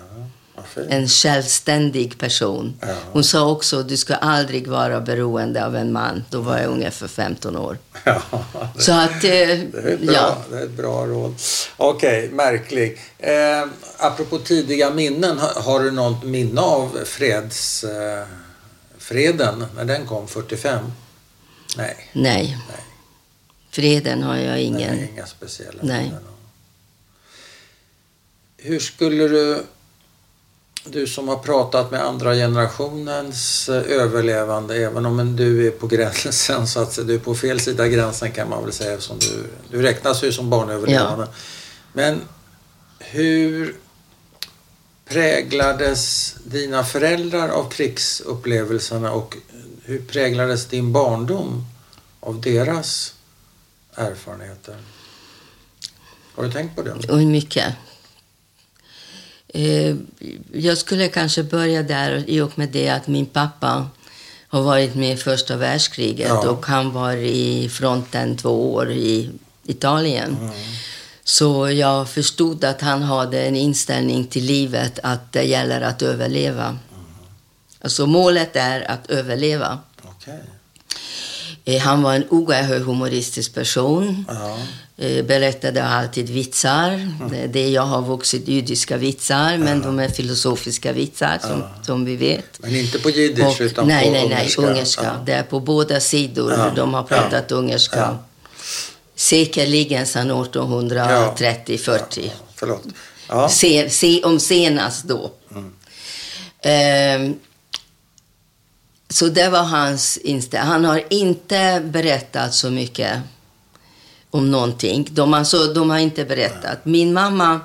en självständig person. Ja. Hon sa också att du ska aldrig vara beroende av en man. Då var jag ungefär 15 år. Ja,
det, Så att, eh, det, är bra, ja. det är ett bra råd. Okej, okay, märklig. Eh, apropå tidiga minnen, har, har, du något minne av freds, eh, freden när den kom 45? Nej.
Nej. Nej. Freden har jag ingen.
Nej, inga speciella Nej. Hur skulle du du som har pratat med andra generationens eh, överlevande, även om du är på gränsen, så att du är på fel sida gränsen kan man väl säga, som du, du räknas ju som barnöverlevande. Ja. Men hur präglades dina föräldrar av krigsupplevelserna och hur präglades din barndom av deras erfarenheter? Har du tänkt på det?
Oj, mycket. Eh, jag skulle kanske börja där i och med det att min pappa har varit med i första världskriget ja. och han var i fronten två år i Italien. Mm. Så jag förstod att han hade en inställning till livet att det gäller att överleva. Mm. Alltså målet är att överleva. Okay. Eh, han var en oerhört humoristisk person. Ja. Eh, berättade alltid vitsar. Mm. Det jag har vuxit judiska vitsar, men de är filosofiska vitsar som, ja. som vi vet.
Men inte på jiddisch utan
nej,
på
nej, nej, ungerska. ungerska. Det är på båda sidor de har pratat ungerska. Säkerligen sedan 1830-40.
Förlåt.
Se, se, om senast då. Mm. Eh, så det var hans inställning. Han har inte berättat så mycket om någonting. De, alltså, de har inte berättat. Min mamma,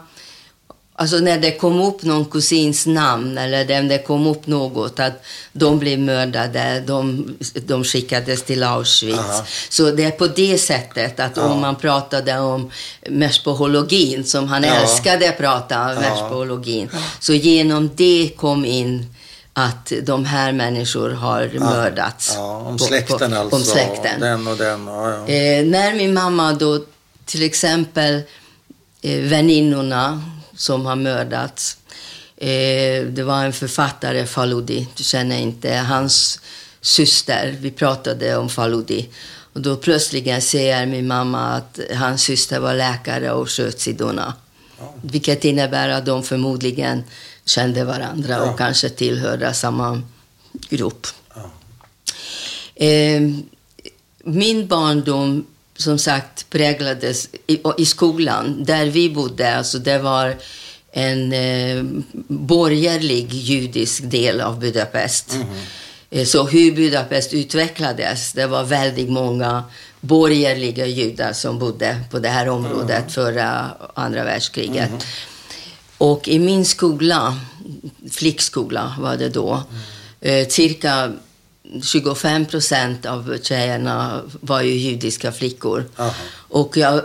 alltså när det kom upp någon kusins namn eller när det kom upp något att de blev mördade, de, de skickades till Auschwitz. Aha. Så det är på det sättet att ja. om man pratade om merspohologin, som han ja. älskade att prata om, ja. så genom det kom in att de här människor har ja, mördats.
Ja, om släkten på, på, alltså.
Om släkten.
Den och den. Ja.
Eh, när min mamma då till exempel eh, väninnorna som har mördats. Eh, det var en författare, Faludi, du känner inte, hans syster, vi pratade om Faludi. Och då plötsligt säger min mamma att hans syster var läkare och sköt i Dona. Ja. Vilket innebär att de förmodligen kände varandra ja. och kanske tillhörde samma grupp. Ja. Eh, min barndom, som sagt, präglades i, i, skolan där vi bodde. Alltså det var en eh, borgerlig judisk del av Budapest. Mm -hmm. Så hur Budapest utvecklades, det var väldigt många borgerliga judar som bodde på det här området mm. före andra världskriget. Mm. Och i min skola, flickskola var det då, mm. cirka 25 procent av tjejerna var ju judiska flickor. Aha. Och jag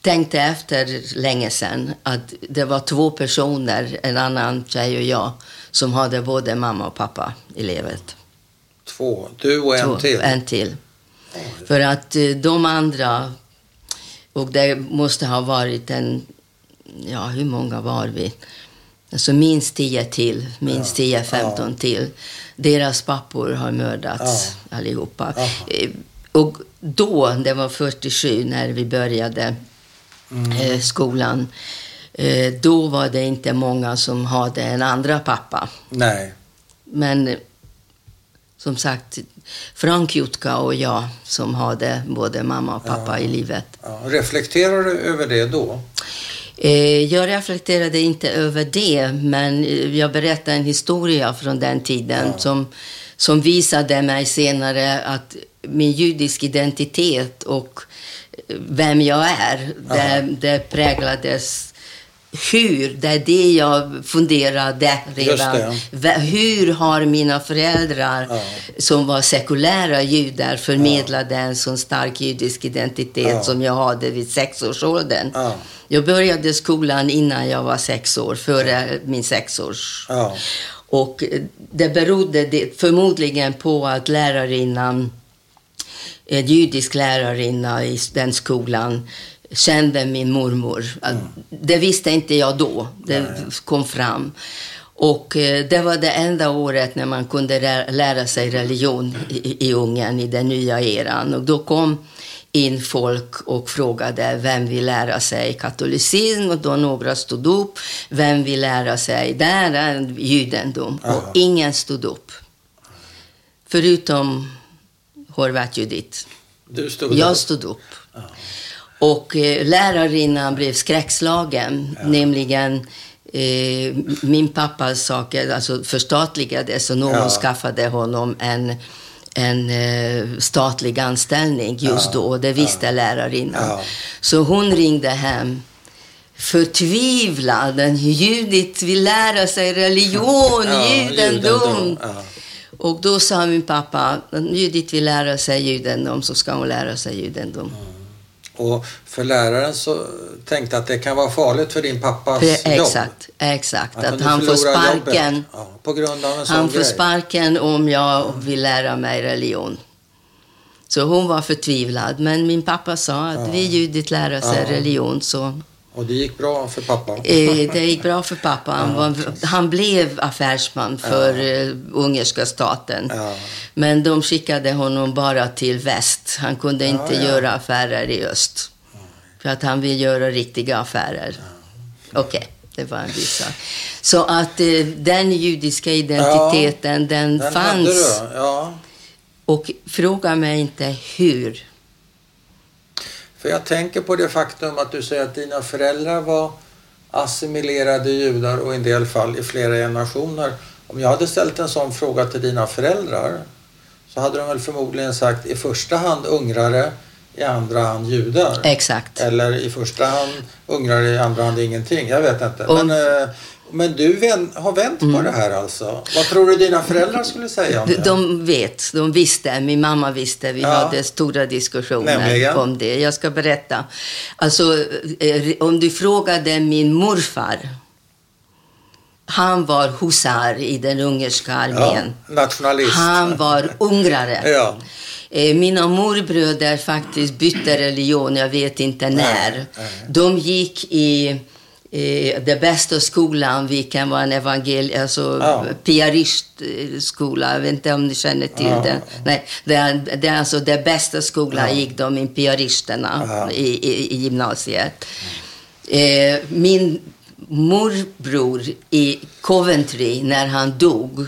tänkte efter länge sedan att det var två personer, en annan tjej och jag, som hade både mamma och pappa i livet.
Två? Du och en två, till?
En till. För att eh, de andra, och det måste ha varit en ja, hur många var vi? Alltså minst 10 till, minst ja. 10-15 ja. till. Deras pappor har mördats ja. allihopa. Eh, och då, det var 47 när vi började mm. eh, skolan, eh, då var det inte många som hade en andra pappa.
Nej.
Men som sagt, Frank Jutka och jag som hade både mamma och pappa i livet.
Reflekterar du över det då?
Eh, jag reflekterade inte över det, men eh, jag berättade en historia från den tiden ja. som, som visade mig senare att min judiska identitet och eh, vem jag är, det, det präglades hur, det är det jag funderade redan. Det, hur har mina föräldrar ja. som var sekulära judar förmedlat ja. en så stark judisk identitet som jag hade vid sexårsåldern? Ja. Jag började skolan innan jag var sex år, före min sexårs. Och det berodde det förmodligen på att lärarinnan, en judisk lärarinna i den skolan, kände min mormor. Mm. Det visste inte jag då. Det Nej. kom fram. Och eh, det var det enda året när man kunde lära sig religion i, i Ungern i den nya eran. Och då kom in folk och frågade vem vill lära sig katolicism och då några stod upp. Vem vill lära sig där är judendom Aha. och ingen stod upp. Förutom Horvat Judit. Jag stod upp. Aha. Och eh, lärarinnan blev skräckslagen, ja. nämligen eh, min pappas saker alltså förstatligades och någon ja. skaffade honom en en eh, statlig anställning just ja, då det visste ja, lärarinnan. Så hon ringde hem förtvivlad. Judit vill lära sig religion, judendom. Och då sa min pappa, Judit vill lära sig judendom så ska hon lära sig judendom. Mm.
Och för läraren så tänkte att det kan vara farligt för din pappas
exakt, jobb. Exakt, att, att han får sparken.
Ja, på grund av en
han får grej. sparken om jag vill lära mig religion. Så hon var förtvivlad. Men min pappa sa att ja. vi Judit lär oss ja. religion så...
Och det gick bra för pappa?
Eh, det gick bra för pappa. Han, var, han blev affärsman för ja. Eh, ungerska staten. Ja. Men de skickade honom bara till väst. Han kunde inte ja, göra affärer i öst. För att han vill göra riktiga affärer. Okej. Okay det var en viss Så att eh, den judiska identiteten, den, den fanns. Och fråga mig inte hur.
För jag tänker på det faktum att du säger att dina föräldrar var assimilerade judar och i en del fall i flera generationer. Om jag hade ställt en sån fråga till dina föräldrar så hade de väl förmodligen sagt i första hand ungrare, i andra hand judar.
Exakt.
Eller i första hand ungrare, i andra hand ingenting. Jag vet inte. Och, men, eh, men du vän, har vänt mm. på det här alltså. Vad tror du dina föräldrar skulle säga om det?
De vet, de visste. Min mamma visste. Vi ja. hade stora diskussioner Nämligen? om det. Jag ska berätta. Alltså, eh, om du frågade min morfar. Han var husar i den ungerska armén.
Ja, nationalist.
Han var ungrare. ja. Eh, mina morbröder faktiskt bytte religion, jag vet inte när. De gick i eh, den bästa skolan, vilken var en evangel alltså ja. piaristskola. Jag vet inte om ni känner till ja. den. Nej, det är, det är alltså den bästa skolan ja. gick de i piaristerna ja. i, i, i, gymnasiet. Eh, min morbror i Coventry, när han dog,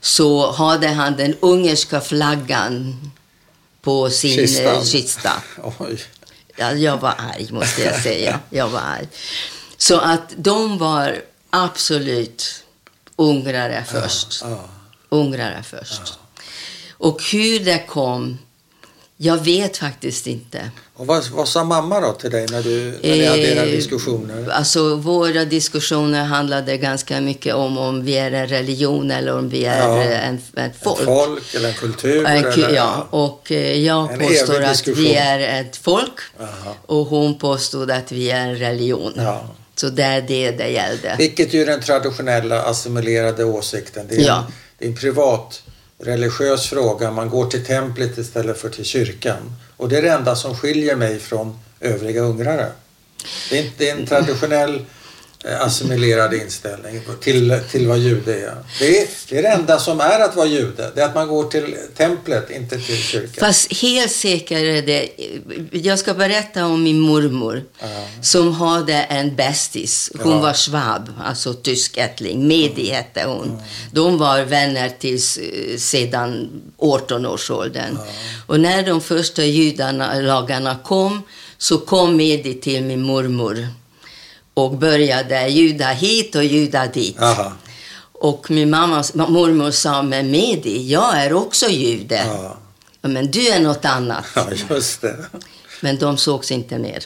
så hade han den ungerska flaggan på sin eh, Kistan. kista. Oj. Ja, jag var arg, måste jag säga. Jag var arg. Så att de var absolut ungrare först. Ja, ja. Ungrare först. Ja. Och hur det kom jag vet faktiskt inte.
Och vad, vad sa mamma då till dig när, du, när ni hade era eh, diskussioner?
Alltså, våra diskussioner handlade ganska mycket om om vi är en religion eller om vi är ja, en, ett folk.
Ett folk eller en kultur? En, eller,
ja, och eh, jag påstår att vi är ett folk Aha. och hon påstod att vi är en religion. Ja. Så det är det det gällde.
Vilket ju är den traditionella assimilerade åsikten. Det är, ja. en, det är en privat religiös fråga. Man går till templet istället för till kyrkan. Och det är det enda som skiljer mig från övriga ungrare. Det är, en traditionell assimilerad inställning till, till vad jude är. Det, är. det är det enda som är att vara jude. Det är att man går till templet, inte till kyrkan.
Fast helt säkert är det... Jag ska berätta om min mormor ja. som hade en bästis. Hon ja. var svab, alltså tyskättling. Medi mm. hette hon. Mm. De var vänner tills sedan 18-årsåldern. Ja. Och när de första judarna, lagarna kom så kom Medi till min mormor och började ljuda hit och ljuda dit. Aha. Och min mammas, mormor sa, men Medi, jag är också jude. Ja. Men du är något annat.
Ja, just det.
Men de sågs inte mer.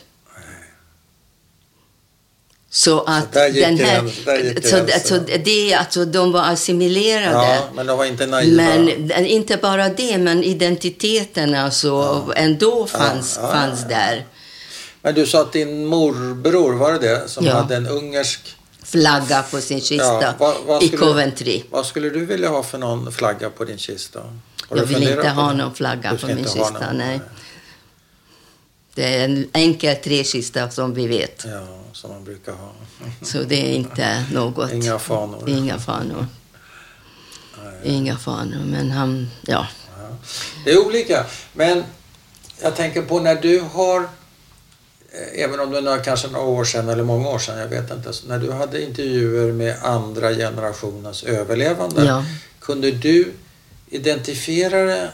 Så att så den här... En, så, alltså. så det, alltså, de var assimilerade.
Ja, men de var inte naiva.
Men inte bara det, men identiteten alltså ja. ändå fanns, ja, fanns där.
Men du sa att din morbror, var det det, som ja. hade en ungersk
flagga på sin kista ja, vad, vad i Coventry.
Vad skulle du vilja ha för någon flagga på din kista?
Har jag vill inte ha någon flagga på min kista, någon, nej. Det är en enkel träkista som vi vet.
Ja, som man brukar ha.
Så det är inte något.
Inga fanor.
Inga fanor. Inga fanor, men han, ja. ja.
Det är olika. Men jag tänker på när du har även om det är kanske några år sedan eller många år sedan, jag vet inte. När du hade intervjuer med andra generationens överlevande, ja. kunde du identifiera det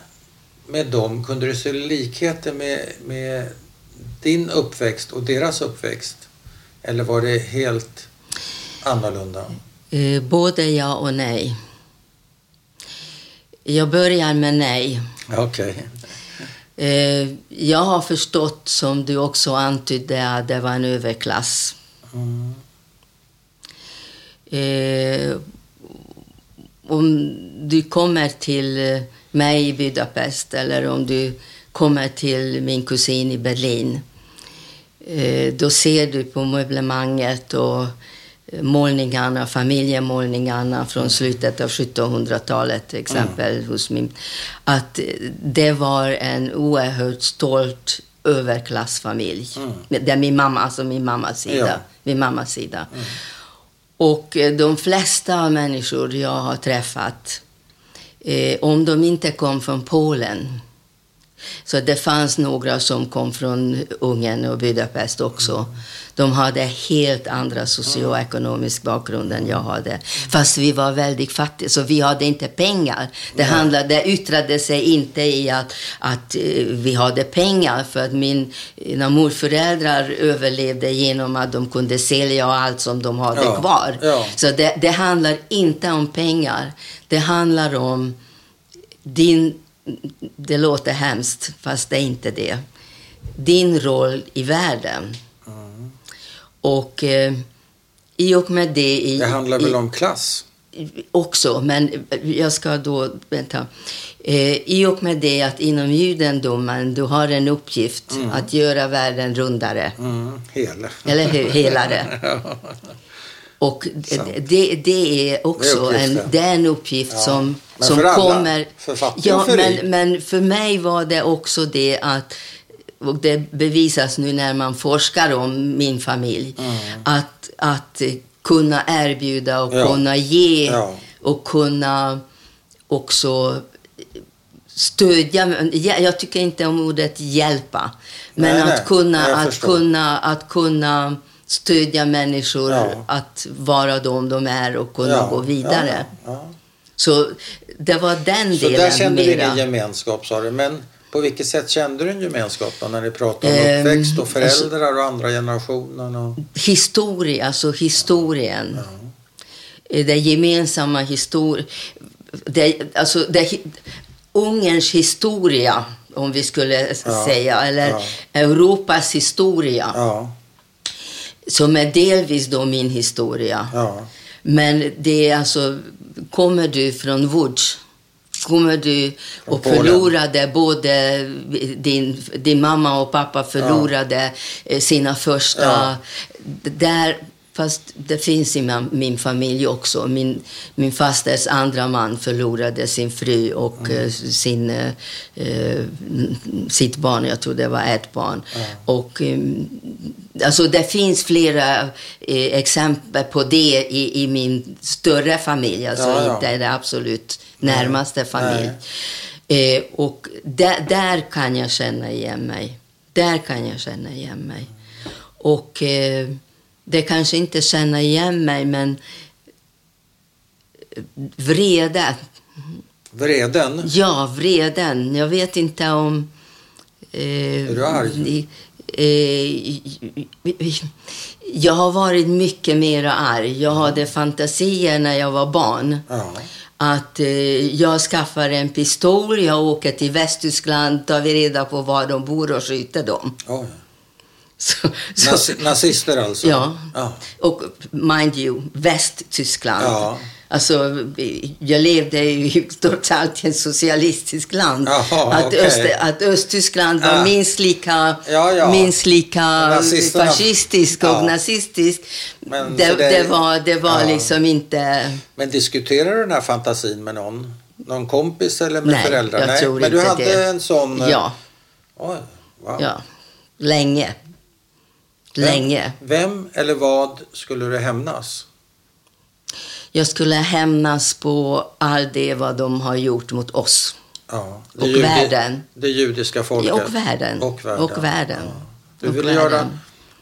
med dem? Kunde du se likheter med, med din uppväxt och deras uppväxt? Eller var det helt annorlunda?
Eh, både ja och nej. Jag börjar med nej.
Okej. Okay.
Eh, jag har förstått, som du också antydde, att det var en överklass. Mm. Eh, om du kommer till mig i Budapest eller om du kommer till min kusin i Berlin, eh, då ser du på möblemanget och målningarna, familjemålningarna från slutet av 1700-talet till exempel mm. hos min, att det var en oerhört stolt överklassfamilj. Mm. Det är min mamma, alltså min mammas sida. Ja. Min mammas sida. Mm. Och eh, de flesta människor jag har träffat, eh, om de inte kom från Polen, så det fanns några som kom från Ungern och Budapest också. Mm. De hade helt andra socioekonomisk bakgrund än jag hade. Fast vi var väldigt fattiga, så vi hade inte pengar. Det, handlade, det yttrade sig inte i att, att eh, vi hade pengar, för att mina morföräldrar överlevde genom att de kunde sälja allt som de hade ja. kvar. Ja. Så det, det handlar inte om pengar. Det handlar om din det låter hemskt, fast det är inte det. Din roll i världen. Och eh, i och med det... I,
det handlar väl i, om klass?
Också, men jag ska då... Vänta. Eh, I och med det att inom judendomen du har en uppgift mm. att göra världen rundare.
Mm. Hela.
Eller hur? Helare. Och det, det, är också det är en, det är en uppgift ja. som, som för kommer...
För ja,
men, men för mig var det också det att och det bevisas nu när man forskar om min familj, mm. att, att kunna erbjuda och ja. kunna ge ja. och kunna också stödja. Jag tycker inte om ordet hjälpa, men nej, att, nej. Kunna, att, kunna, att kunna stödja människor ja. att vara de de är och kunna gå vidare. Så det var den
Så
delen.
Så där kände mera. du ingen gemenskap sa du. Men på vilket sätt kände du en gemenskap då, när ni pratade om um, uppväxt och föräldrar alltså, och andra generationen? Och...
Historia, alltså historien. Ja. Det gemensamma historien. Alltså, det, Ungerns historia, om vi skulle säga, eller Europas historia som är delvis då min historia. Ja. Men det är alltså, kommer du från Łódź, kommer du och förlorade både din, din mamma och pappa förlorade ja. sina första... Ja. Där Fast det finns i min familj också. Min, min fasters andra man förlorade sin fru och mm. Eh, sin, uh, sitt barn. Jag tror det var ett barn. Mm. Och, um, alltså det finns flera uh, exempel på det i, i min större familj. Alltså ja, ja. inte det absolut närmaste familj. Uh, och där, där, kan jag känna igen mig. Där kan jag känna igen mig. Och det kanske inte känner igen mig, men vrede.
Vreden?
Ja, vreden. Jag vet inte om...
Eh, är du arg?
Eh, jag har varit mycket mer arg. Jag hade fantasier när jag var barn. Ja. Att eh, jag skaffar en pistol, jag åker till Västtyskland, tar vi reda på var de bor och skjuter dem.
Oh. Så, så, Nazister alltså?
Ja. ja. Och mind you, Västtyskland. Ja. Alltså, jag levde ju trots allt i ett socialistiskt land. Jaha, att, okay. Öst, att Östtyskland var ja. minst lika, ja, ja. Minst lika fascistisk och nazistisk. Men det, det, det, var, det var liksom inte...
Men diskuterar du den här fantasin med någon? Någon kompis eller med
Nej,
föräldrar?
Jag
Nej,
tror
men du
inte
hade
det.
en sån...
Ja.
Oj, wow.
Ja, länge. Länge.
Vem eller vad skulle du hämnas?
Jag skulle hämnas på allt det vad de har gjort mot oss.
Ja,
och judi världen.
Det judiska folket.
Ja, och världen.
Och världen.
Och världen. Ja.
Du, och världen. Göra,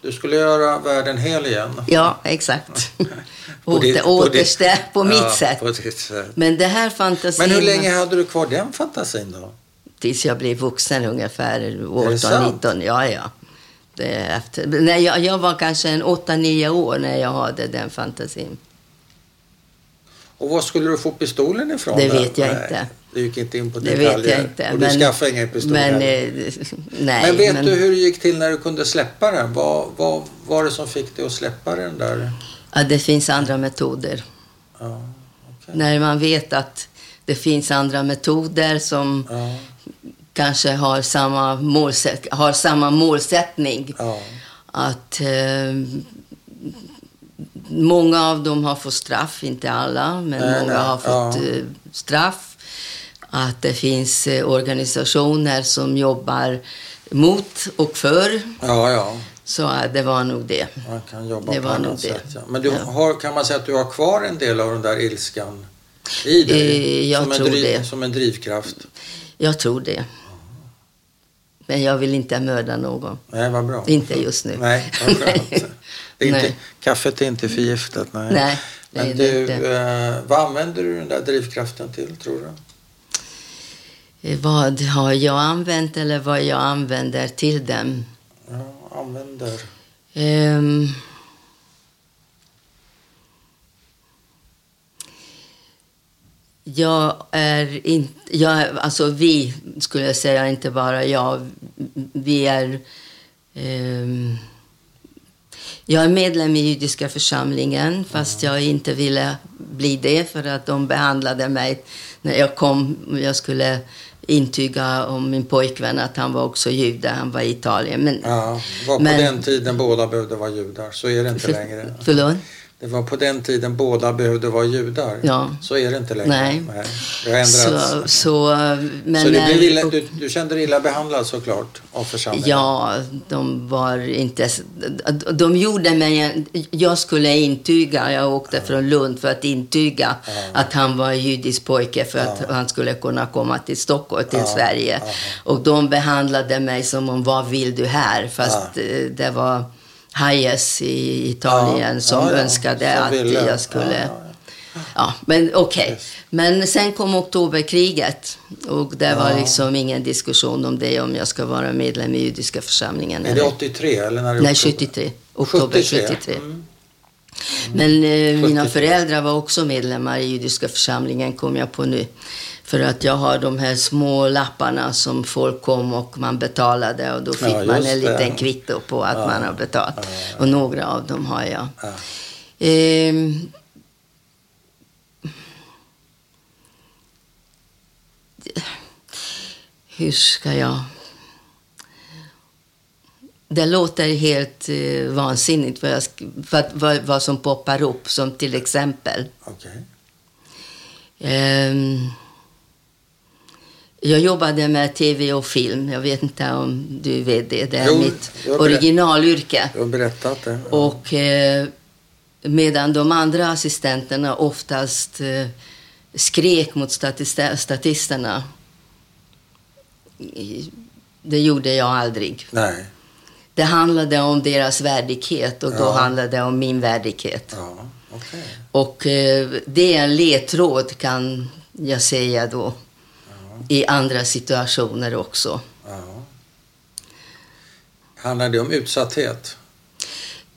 du skulle göra världen hel igen.
Ja, exakt. på ditt, på, ditt, på mitt sätt.
På sätt.
Men det här fantasin...
Men hur länge hade du kvar den fantasin då?
Tills jag blev vuxen ungefär, 18-19. Ja, ja efter. När jag, jag var kanske en 8-9 år när jag hade den fantasin.
Och var skulle du få pistolen ifrån?
Det vet jag nej, inte.
Du gick inte in på
det detaljer. Det vet jag inte.
Och du men, skaffade ingen pistol
men, eh, nej,
men vet men, du hur det gick till när du kunde släppa den? Vad, vad var det som fick dig att släppa den där?
Ja, det finns andra metoder.
Ja, okay.
När man vet att det finns andra metoder som ja kanske har samma, målsätt, har samma målsättning. Ja. Att eh, många av dem har fått straff, inte alla, men nej, många nej. har fått ja. eh, straff. Att det finns eh, organisationer som jobbar mot och för.
Ja, ja.
Så det var nog det.
Man kan jobba det på annat sätt. Ja. Men du har, kan man säga att du har kvar en del av den där ilskan i dig?
Eh, jag
som,
tror
en driv,
det.
som en drivkraft?
Jag tror det. Men jag vill inte mörda någon.
Nej, vad bra.
Inte just nu.
Nej, vad skönt. det är inte, kaffet är inte förgiftat. Nej.
nej
Men du, eh, vad använder du den där drivkraften till, tror du?
Eh, vad har jag använt eller vad jag använder till den?
Ja, använder.
Um, jag är inte... Jag, alltså vi, skulle jag säga, inte bara jag. Vi är... Um, jag är medlem i judiska församlingen, fast jag inte ville bli det för att de behandlade mig när jag kom. Jag skulle intyga om min pojkvän att han var också jude. Han var i Italien. Men,
ja, var på men, den tiden båda behövde vara judar. Så är det inte
för,
längre.
Förlåt?
Det var på den tiden båda behövde vara judar.
Ja.
Så är det inte längre.
Nej.
Nej. Det har ändrats.
Så, så, men
så du, blev illa, du, du kände dig illa behandlad såklart av församlingen?
Ja, de var inte... De gjorde mig... Jag skulle intyga. Jag åkte ja. från Lund för att intyga ja. att han var en judisk pojke för att ja. han skulle kunna komma till Stockholm, till Sverige. Och de behandlade mig som om, vad vill du här? Fast eh, det var Hayes i Italien ja, som ja, önskade som att ville. jag skulle... Ja, men okej. Okay. Yes. Men sen kom oktoberkriget och det var liksom ingen diskussion om det, om jag ska vara medlem i judiska församlingen.
Är det 83 eller när det
Nej, 73. Oktober 73. 73. Mm. Men eh, mina föräldrar var också medlemmar i judiska församlingen, kom jag på nu. För att jag har de här små lapparna som folk kom och man betalade och då fick ja, man en liten kvitto på att ja. man har betalat. Ja, och några av dem har jag. Eh, hur ska jag... Det låter helt eh, vansinnigt vad, jag, vad, vad, vad, som poppar upp, som till exempel.
Okay.
Eh, jag jobbade med tv och film. Jag vet inte om du vet det. Det är jo, mitt originalyrke.
Du har berättat det.
Ja. Och eh, medan de andra assistenterna oftast eh, skrek mot statist statisterna. Det gjorde jag aldrig.
Nej.
Det handlade om deras värdighet och då ja. handlade det om min värdighet.
Ja. Okay.
Och eh, det är en ledtråd kan jag säga då i andra situationer också. Ja.
Handlar det om utsatthet?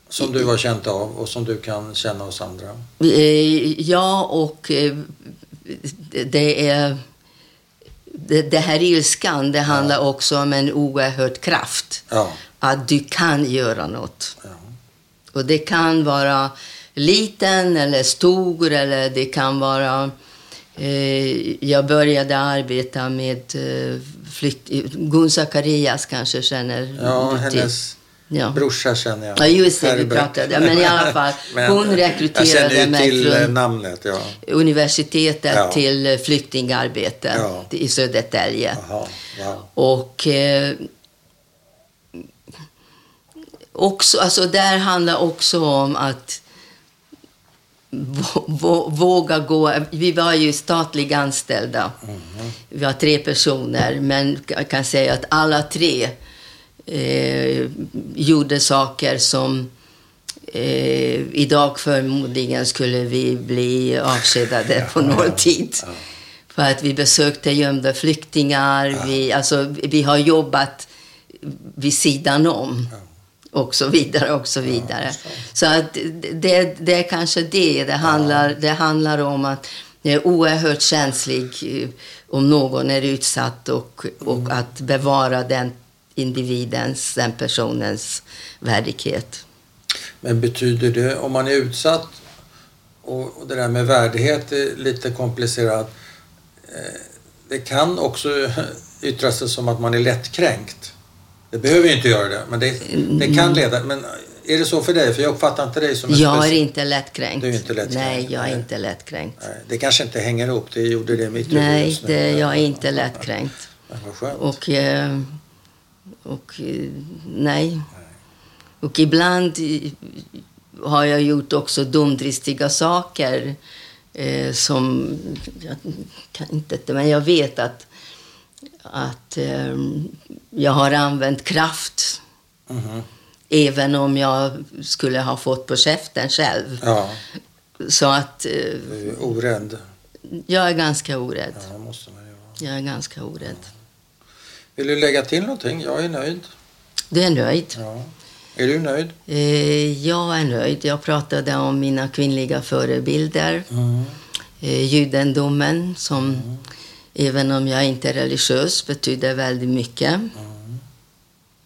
Som du har känt av och som du kan känna hos andra?
Eh, ja, och eh, det är... Det här ilskan, det handlar ja. också om en oerhörd kraft.
Ja.
Att du kan göra något. Ja. Och det kan vara liten eller stor eller det kan vara jag började arbeta med eh, flykt... Gun Zacharias kanske känner
Ja, hennes ja. brorsa känner jag.
Ja, just det, vi pratade. Men i alla fall, men, hon rekryterade mig
till från eh, namnet, ja.
universitetet ja. till flyktingarbete ja. i Södertälje.
Wow.
Och... Eh, också, alltså där handlar också om att våga gå. Vi var ju statligt anställda. Mm. Vi var tre personer, men jag kan säga att alla tre eh, gjorde saker som eh, idag förmodligen skulle vi bli avskedade på någon tid. För att vi besökte gömda flyktingar. Vi, alltså, vi har jobbat vid sidan om och så vidare och så vidare. Ja, så att det, det är kanske det det handlar, ja. det handlar om att jag är oerhört känslig eh, om någon är utsatt och, och mm. att bevara den individens, den personens värdighet.
Men betyder det, om man är utsatt och det där med värdighet är lite komplicerat. Eh, det kan också yttra sig som att man är lättkränkt. Det behöver ju inte göra det, men det, det kan mm. leda. Men är det så för dig? För jag uppfattar inte dig som en
Jag är inte lättkränkt.
Du är inte lättkränkt?
Nej, jag är inte lättkränkt.
Nej, det kanske inte hänger ihop. Det gjorde det mitt
Nej, det, jag är inte lättkränkt.
Ja, vad skönt.
Och, eh, Och nej. Och ibland har jag gjort också dumdristiga saker eh, som... Jag kan inte, men jag vet att, att eh, jag har använt kraft. Mm -hmm. Även om jag skulle ha fått på käften själv.
Ja.
Så att... Eh,
du är orädd?
Jag är ganska orädd.
Ja, måste man ju
Jag är ganska orädd.
Vill du lägga till någonting? Jag är nöjd.
Du är nöjd?
Ja. Är du nöjd?
Eh, jag är nöjd. Jag pratade om mina kvinnliga förebilder. Mm. Eh, judendomen som, mm. Även om jag inte är religiös, betyder väldigt mycket. Mm.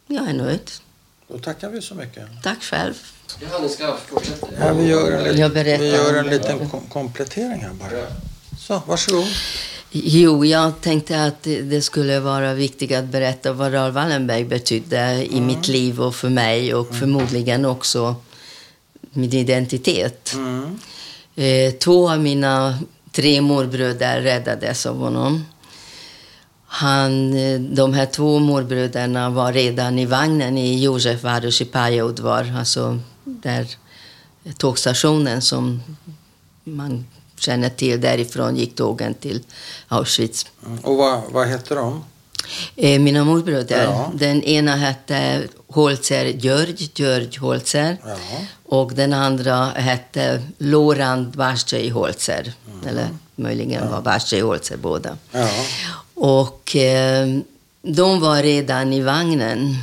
Jag är nöjd.
Då tackar vi så mycket.
Tack själv.
Ja, ni ska fortsätta.
Ja, vi gör en, liten, vi gör en liten kom komplettering här bara. Så, varsågod.
Jo, jag tänkte att det skulle vara viktigt att berätta vad Raoul Wallenberg betydde mm. i mitt liv och för mig och mm. förmodligen också min identitet. Mm. Eh, två av mina tre morbröder räddades av honom. Han, eh, de här två morbröderna var redan i vagnen i Josef Varush i alltså där tågstationen som man känner till. Därifrån gick tågen till Auschwitz.
Och vad, vad hette de?
Eh, mina morbröder. Ja. Den ena hette Holzer Georg, Georg Holzer. Ja. Och den andra hette Lorand Barstej Holzer. Mm. Eller möjligen ja. var Barstej Holzer båda.
Ja.
Och eh, de var redan i vagnen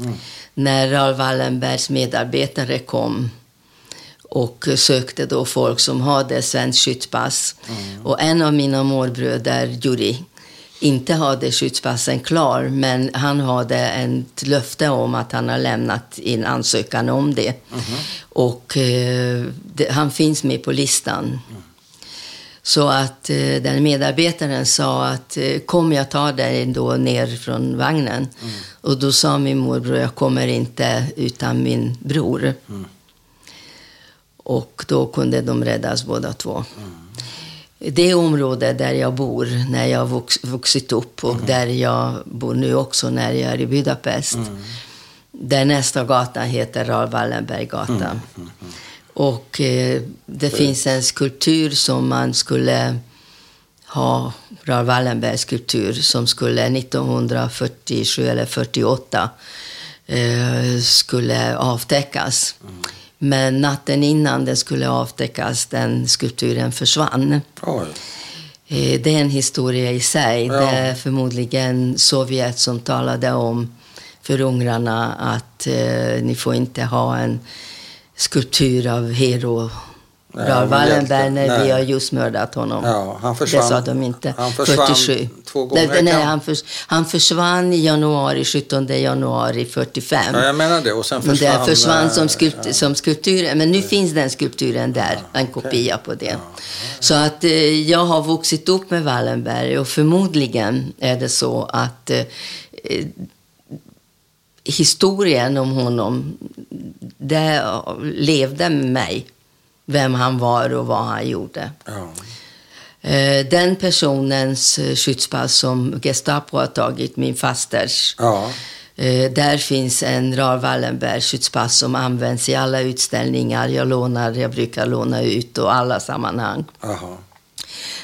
mm. när Raoul Wallenbergs medarbetare kom och sökte då folk som hade svenskt skyddspass. Mm. Och en av mina morbröder, Juri, inte hade skyddspassen klar, men han hade ett löfte om att han har lämnat in ansökan om det. Mm. Och eh, det, han finns med på listan. Mm. Så att eh, den medarbetaren sa att eh, kom jag tar dig då ner från vagnen. Mm. Och då sa min morbror, jag kommer inte utan min bror. Mm. Och då kunde de räddas båda två. Mm. Det område där jag bor när jag vux, vuxit upp och mm. där jag bor nu också när jag är i Budapest. Mm. Där nästa gata heter Raoul Wallenberggatan. Mm. mm, mm. Och eh, det För... finns en skulptur som man skulle ha, Raoul Wallenbergs skulptur, som skulle 1947 eller 48 eh, skulle avtäckas. Men natten innan den skulle avtäckas, den skulpturen försvann.
Oj.
Eh, det är en historia i sig. Ja. Det är förmodligen Sovjet som talade om för ungrarna att eh, ni får inte ha en skulptur av Hero Raoul Wallenberg när nej. vi har just mördat honom.
Ja, han försvann,
det sa de inte.
Han försvann 47. två gånger.
Nej, nej han, förs, han försvann i januari, 17 januari 45.
Ja, jag menar det. Och sen försvann...
Det försvann som, skulpt, ja. som skulptur. Men nu ja. finns den skulpturen där, ja, en kopia på det. Så att eh, jag har vuxit upp med Wallenberg och förmodligen är det så att eh, historien om honom, det levde med mig vem han var och vad han gjorde.
Ja.
Eh, den personens eh, skyddspass som Gestapo har tagit, min fasters,
ja.
Eh, där finns en Raoul Wallenberg skyddspass som används i alla utställningar jag lånar, jag brukar låna ut och alla sammanhang.
Aha.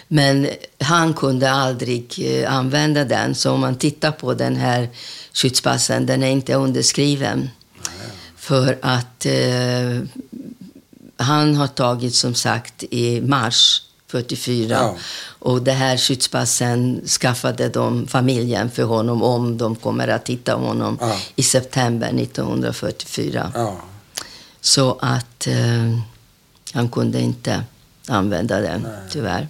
Men han kunde aldrig använda den, så om man tittar på den här skyddspassen, den är inte underskriven. Nej. För att eh, han har tagit som sagt i mars 44. Ja. Och det här skyddspassen skaffade de familjen för honom om de kommer att hitta honom ja. i september 1944.
Ja.
Så att eh, han kunde inte använda den, Nej. tyvärr.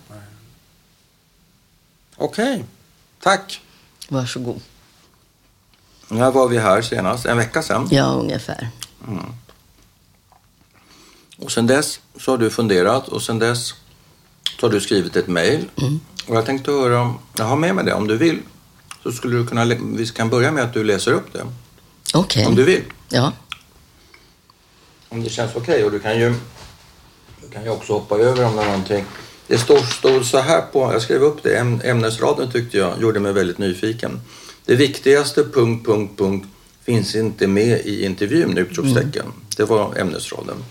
Okej, okay. tack.
Varsågod.
När var vi här senast? En vecka sedan?
Ja, ungefär.
Mm. Och sen dess så har du funderat och sen dess så har du skrivit ett mejl. Mm. Och jag tänkte höra, om, jag har med mig det om du vill. Så skulle du kunna, vi kan börja med att du läser upp det.
Okej. Okay.
Om du vill.
Ja.
Om det känns okej. Okay. Och du kan ju du kan ju också hoppa över om det är någonting. Det står, står så här på, jag skrev upp det, ämnesraden tyckte jag gjorde mig väldigt nyfiken. Det viktigaste punkt, punkt, punkt finns inte med i intervjun, utropstecken. Mm. Det var ämnesraden.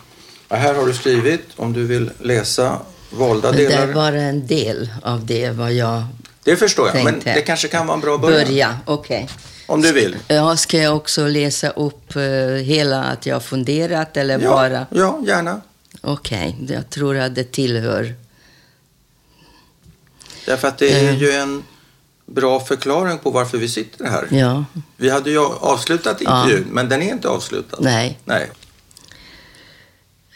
Här har du skrivit, om du vill läsa valda
men
delar.
Det var en del av det vad jag
Det förstår jag, tänkte. men det kanske kan vara en bra början.
Börja, okej. Okay.
Om du vill.
Ja, ska jag också läsa upp uh, hela att jag funderat eller
ja,
bara?
Ja, gärna.
Okej, okay. jag tror att det tillhör.
Därför att det är uh. ju en bra förklaring på varför vi sitter här.
Ja.
Vi hade ju avslutat intervjun, ja. men den är inte avslutad.
Nej.
Nej.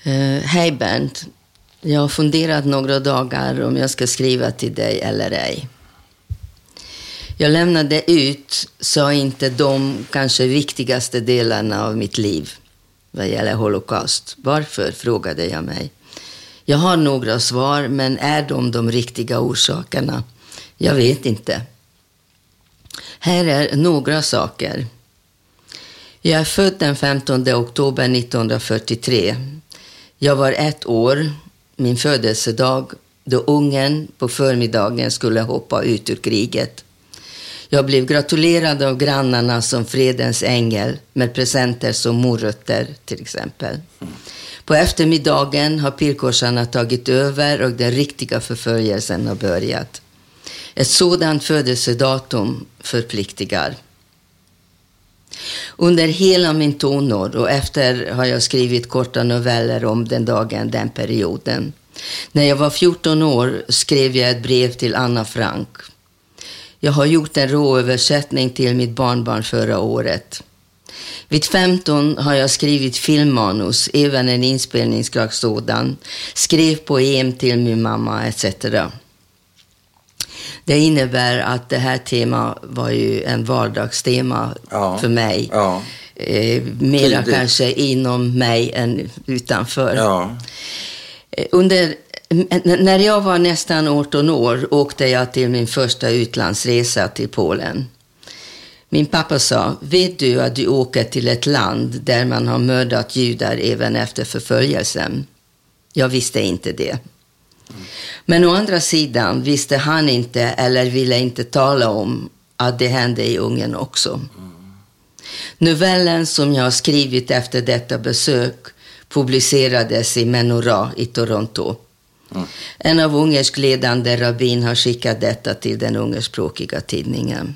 Uh, Hej Bernt. Jag har funderat några dagar om jag ska skriva till dig eller ej. Jag lämnade ut, sa inte de kanske viktigaste delarna av mitt liv vad gäller Holocaust. Varför, frågade jag mig. Jag har några svar, men är de de riktiga orsakerna? Jag vet inte. Här är några saker. Jag är född den 15 oktober 1943. Jag var ett år, min födelsedag, då ungen på förmiddagen skulle hoppa ut ur kriget. Jag blev gratulerad av grannarna som fredens ängel med presenter som morötter till exempel. På eftermiddagen har pilkorsarna tagit över och den riktiga förföljelsen har börjat. Ett sådant födelsedatum förpliktigar. Under hela min tonår och efter har jag skrivit korta noveller om den dagen, den perioden. När jag var 14 år skrev jag ett brev till Anna Frank. Jag har gjort en råöversättning till mitt barnbarn förra året. Vid 15 har jag skrivit filmmanus, även en inspelningsglad sådan, skrev poem till min mamma etc. Det innebär att det här temat var ju en vardagstema ja, för mig. Ja. Eh, mera Tidigt. kanske inom mig än utanför. Ja. Eh, under när jag var nästan 18 år åkte jag till min första utlandsresa till Polen. Min pappa sa, vet du att du åker till ett land där man har mördat judar även efter förföljelsen? Jag visste inte det. Men å andra sidan visste han inte eller ville inte tala om att det hände i Ungern också. Novellen som jag har skrivit efter detta besök publicerades i Menorah i Toronto. Mm. En av ungersk ledande rabbin har skickat detta till den ungerspråkiga tidningen.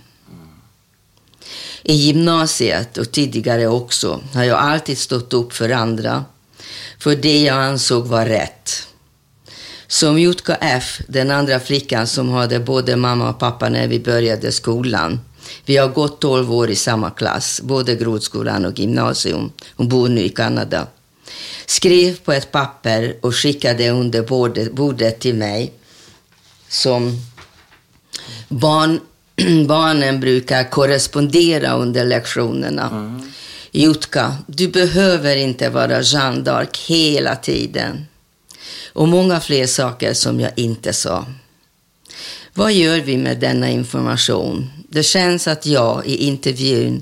I gymnasiet och tidigare också har jag alltid stått upp för andra, för det jag ansåg var rätt. Som Jutka F, den andra flickan som hade både mamma och pappa när vi började skolan. Vi har gått 12 år i samma klass, både grundskolan och gymnasium. Hon bor nu i Kanada skrev på ett papper och skickade under bordet, bordet till mig. Som barn, barnen brukar korrespondera under lektionerna. Mm. Jutka, du behöver inte vara Jeanne d'Arc hela tiden. Och många fler saker som jag inte sa. Vad gör vi med denna information? Det känns att jag i intervjun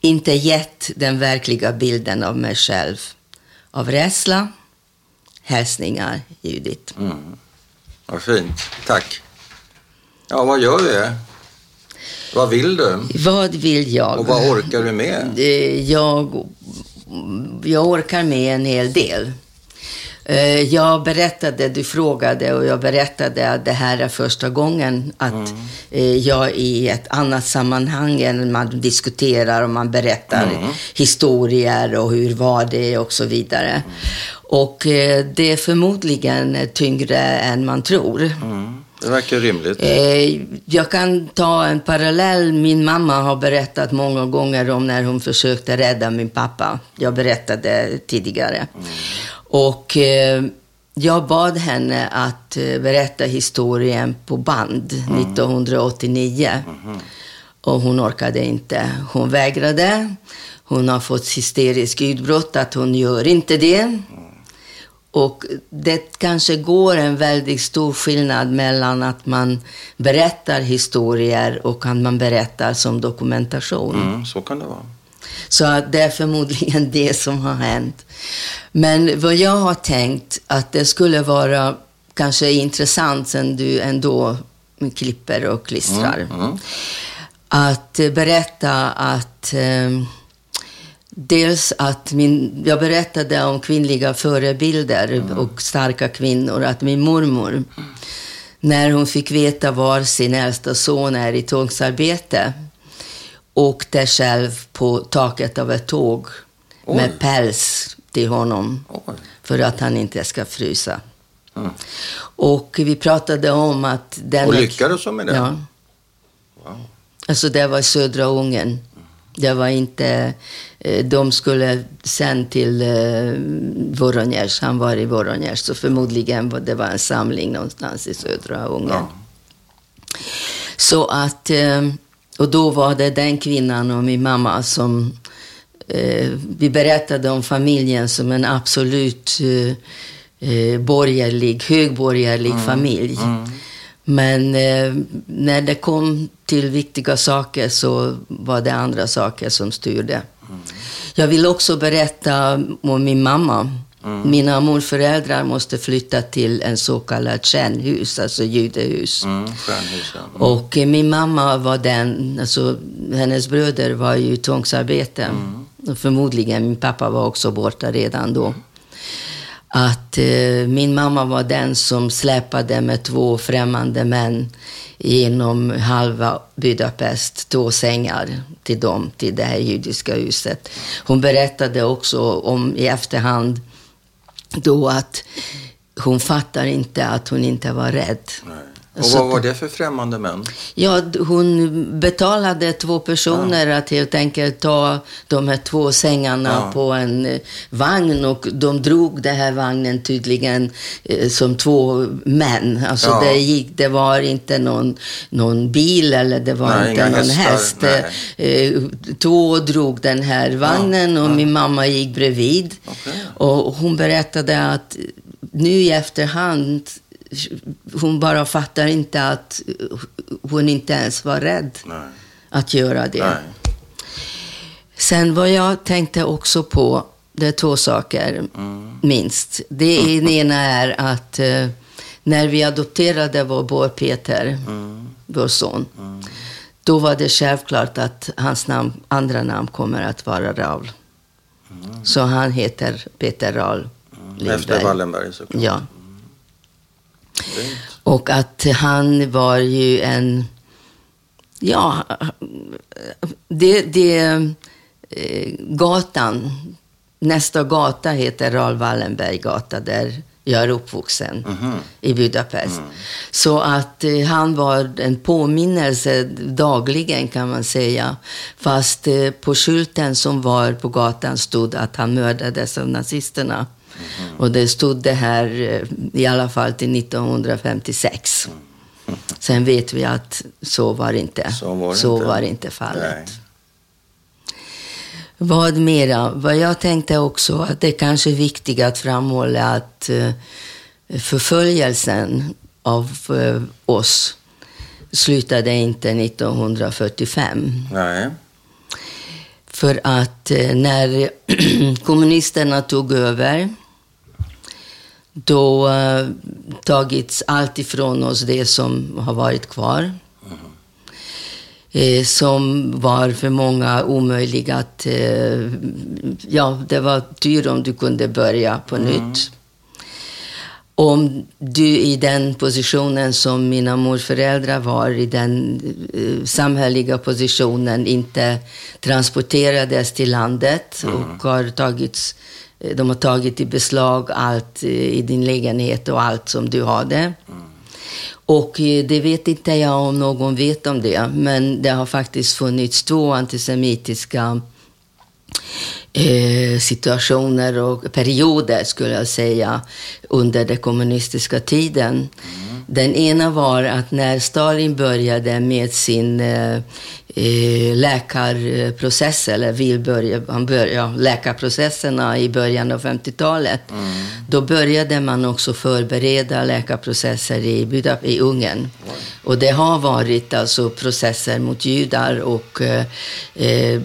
inte gett den verkliga bilden av mig själv av rädsla. Hälsningar, Judit.
Mm. Vad fint. Tack. Ja, vad gör vi? Vad vill du?
Vad vill jag?
Och vad orkar du med?
Eh, jag, jag orkar med en hel del. Eh, jag berättade, du frågade och jag berättade att det här är första gången att mm. Eh, jag i ett annat sammanhang än man diskuterar och man berättar mm. historier och hur var det och så vidare. Mm. Och eh, det är förmodligen tyngre än man tror.
Mm. Det verkar rimligt.
Jag kan ta en parallell. Min mamma har berättat många gånger om när hon försökte rädda min pappa. Jag berättade tidigare. Och eh, jag bad henne att eh, berätta historien på band mm. 1989. Mm. Och hon orkade inte. Hon vägrade. Hon har fått hysterisk utbrott att hon gör inte det. Mm. Och det kanske går en väldigt stor skillnad mellan att man berättar historier och att man berättar som dokumentation.
Mm, så kan det vara.
Så det är förmodligen det som har hänt. Men vad jag har tänkt att det skulle vara kanske intressant sen du ändå klipper och klistrar. Mm, mm. att berätta att eh, dels att min, jag berättade om kvinnliga förebilder mm. och starka kvinnor, att min mormor, när hon fick veta var sin äldsta son är i tvångsarbete, åkte själv på taket av ett tåg Oj. med päls till honom Oj. för att han inte ska frysa. Mm. Och vi pratade om att... Den
och lyckades hon med det?
Ja. Wow. Alltså det var södra Ungern. Det var inte... Eh, de skulle sen till eh, Voronezh. Han var i Voronezh. Så förmodligen var det var en samling någonstans i södra Ungern. Ja. Så att... Eh, och då var det den kvinnan och min mamma som... Vi berättade om familjen som en absolut borgerlig, högborgerlig mm. familj. Mm. Men eh, när det kom till viktiga saker så var det andra saker som styrde. Mm. Jag vill också berätta om min mamma. Mm. Mina morföräldrar måste flytta till en så kallad stjärnhus, alltså judehus. Mm, ja. mm. Och eh, min mamma var den, alltså hennes bröder var ju tvångsarbete. Mm. Förmodligen min pappa var också borta redan då att eh, min mamma var den som släpade med två främmande män genom halva Budapest, två sängar till dem, till det här judiska huset. Hon berättade också om i efterhand då att hon fattar inte att hon inte var rädd. Nej.
Och vad var det för främmande män?
Ja, hon betalade två personer ja. att helt enkelt ta de här två sängarna ja. på en eh, vagn och de drog den här vagnen tydligen eh, som två män. Alltså ja. det, gick, det var inte någon, någon bil eller det var Nej, inte någon häst. Eh, två drog den här vagnen och min mamma gick bredvid. Okay. Och hon berättade att nu i efterhand hon bara fattar inte att hon inte ens var rädd Nej. att göra det. Nej. Sen vad jag tänkte också på, det är två saker mm. minst. Det mm. ena är att eh, när vi adopterade vår bår Peter, mm. vår son, mm. då var det självklart att hans namn, andra namn kommer att vara Raul. Mm. Så han heter Peter Raul
mm. Efter Wallenberg såklart.
Ja. Och att han var ju en... Ja, det, det eh, gatan, nästa gata heter Raoul Wallenberg gata där jag är uppvuxen mm -hmm. i Budapest. Mm. Så att eh, han var en påminnelse dagligen kan man säga. Fast eh, på skylten som var på gatan stod att han mördades av nazisterna. Mm. Och det stod det här eh, i alla fall till 1956. Mm. Sen vet vi att så var inte, så var, så inte. var inte fallet. Nej. Vad mera? Vad jag tänkte också att det kanske är viktigt att framhålla att eh, förföljelsen av eh, oss slutade inte 1945.
Nej.
För att när kommunisterna tog över då eh, tagits allt ifrån oss det som har varit kvar. Eh, som var för många omöjliga att... Eh, ja, det var tur om du kunde börja på mm. nytt. Om du i den positionen som mina morföräldrar var, i den eh, samhälleliga positionen, inte transporterades till landet mm. och har tagits Eh, de har tagit i beslag allt eh, i din lägenhet och allt som du hade. Mm. Och eh, det vet inte jag om någon vet om det, men det har faktiskt funnits två antisemitiska eh, situationer och perioder, skulle jag säga, under den kommunistiska tiden. Mm. Den ena var att när Stalin började med sin eh, eh, läkarprocess, eller vill börja, han börja, läkarprocesserna i början av 50-talet. Mm. Då började man också förbereda läkarprocesser i, Budap i Ungern. Mm. Och det har varit alltså processer mot judar och eh, eh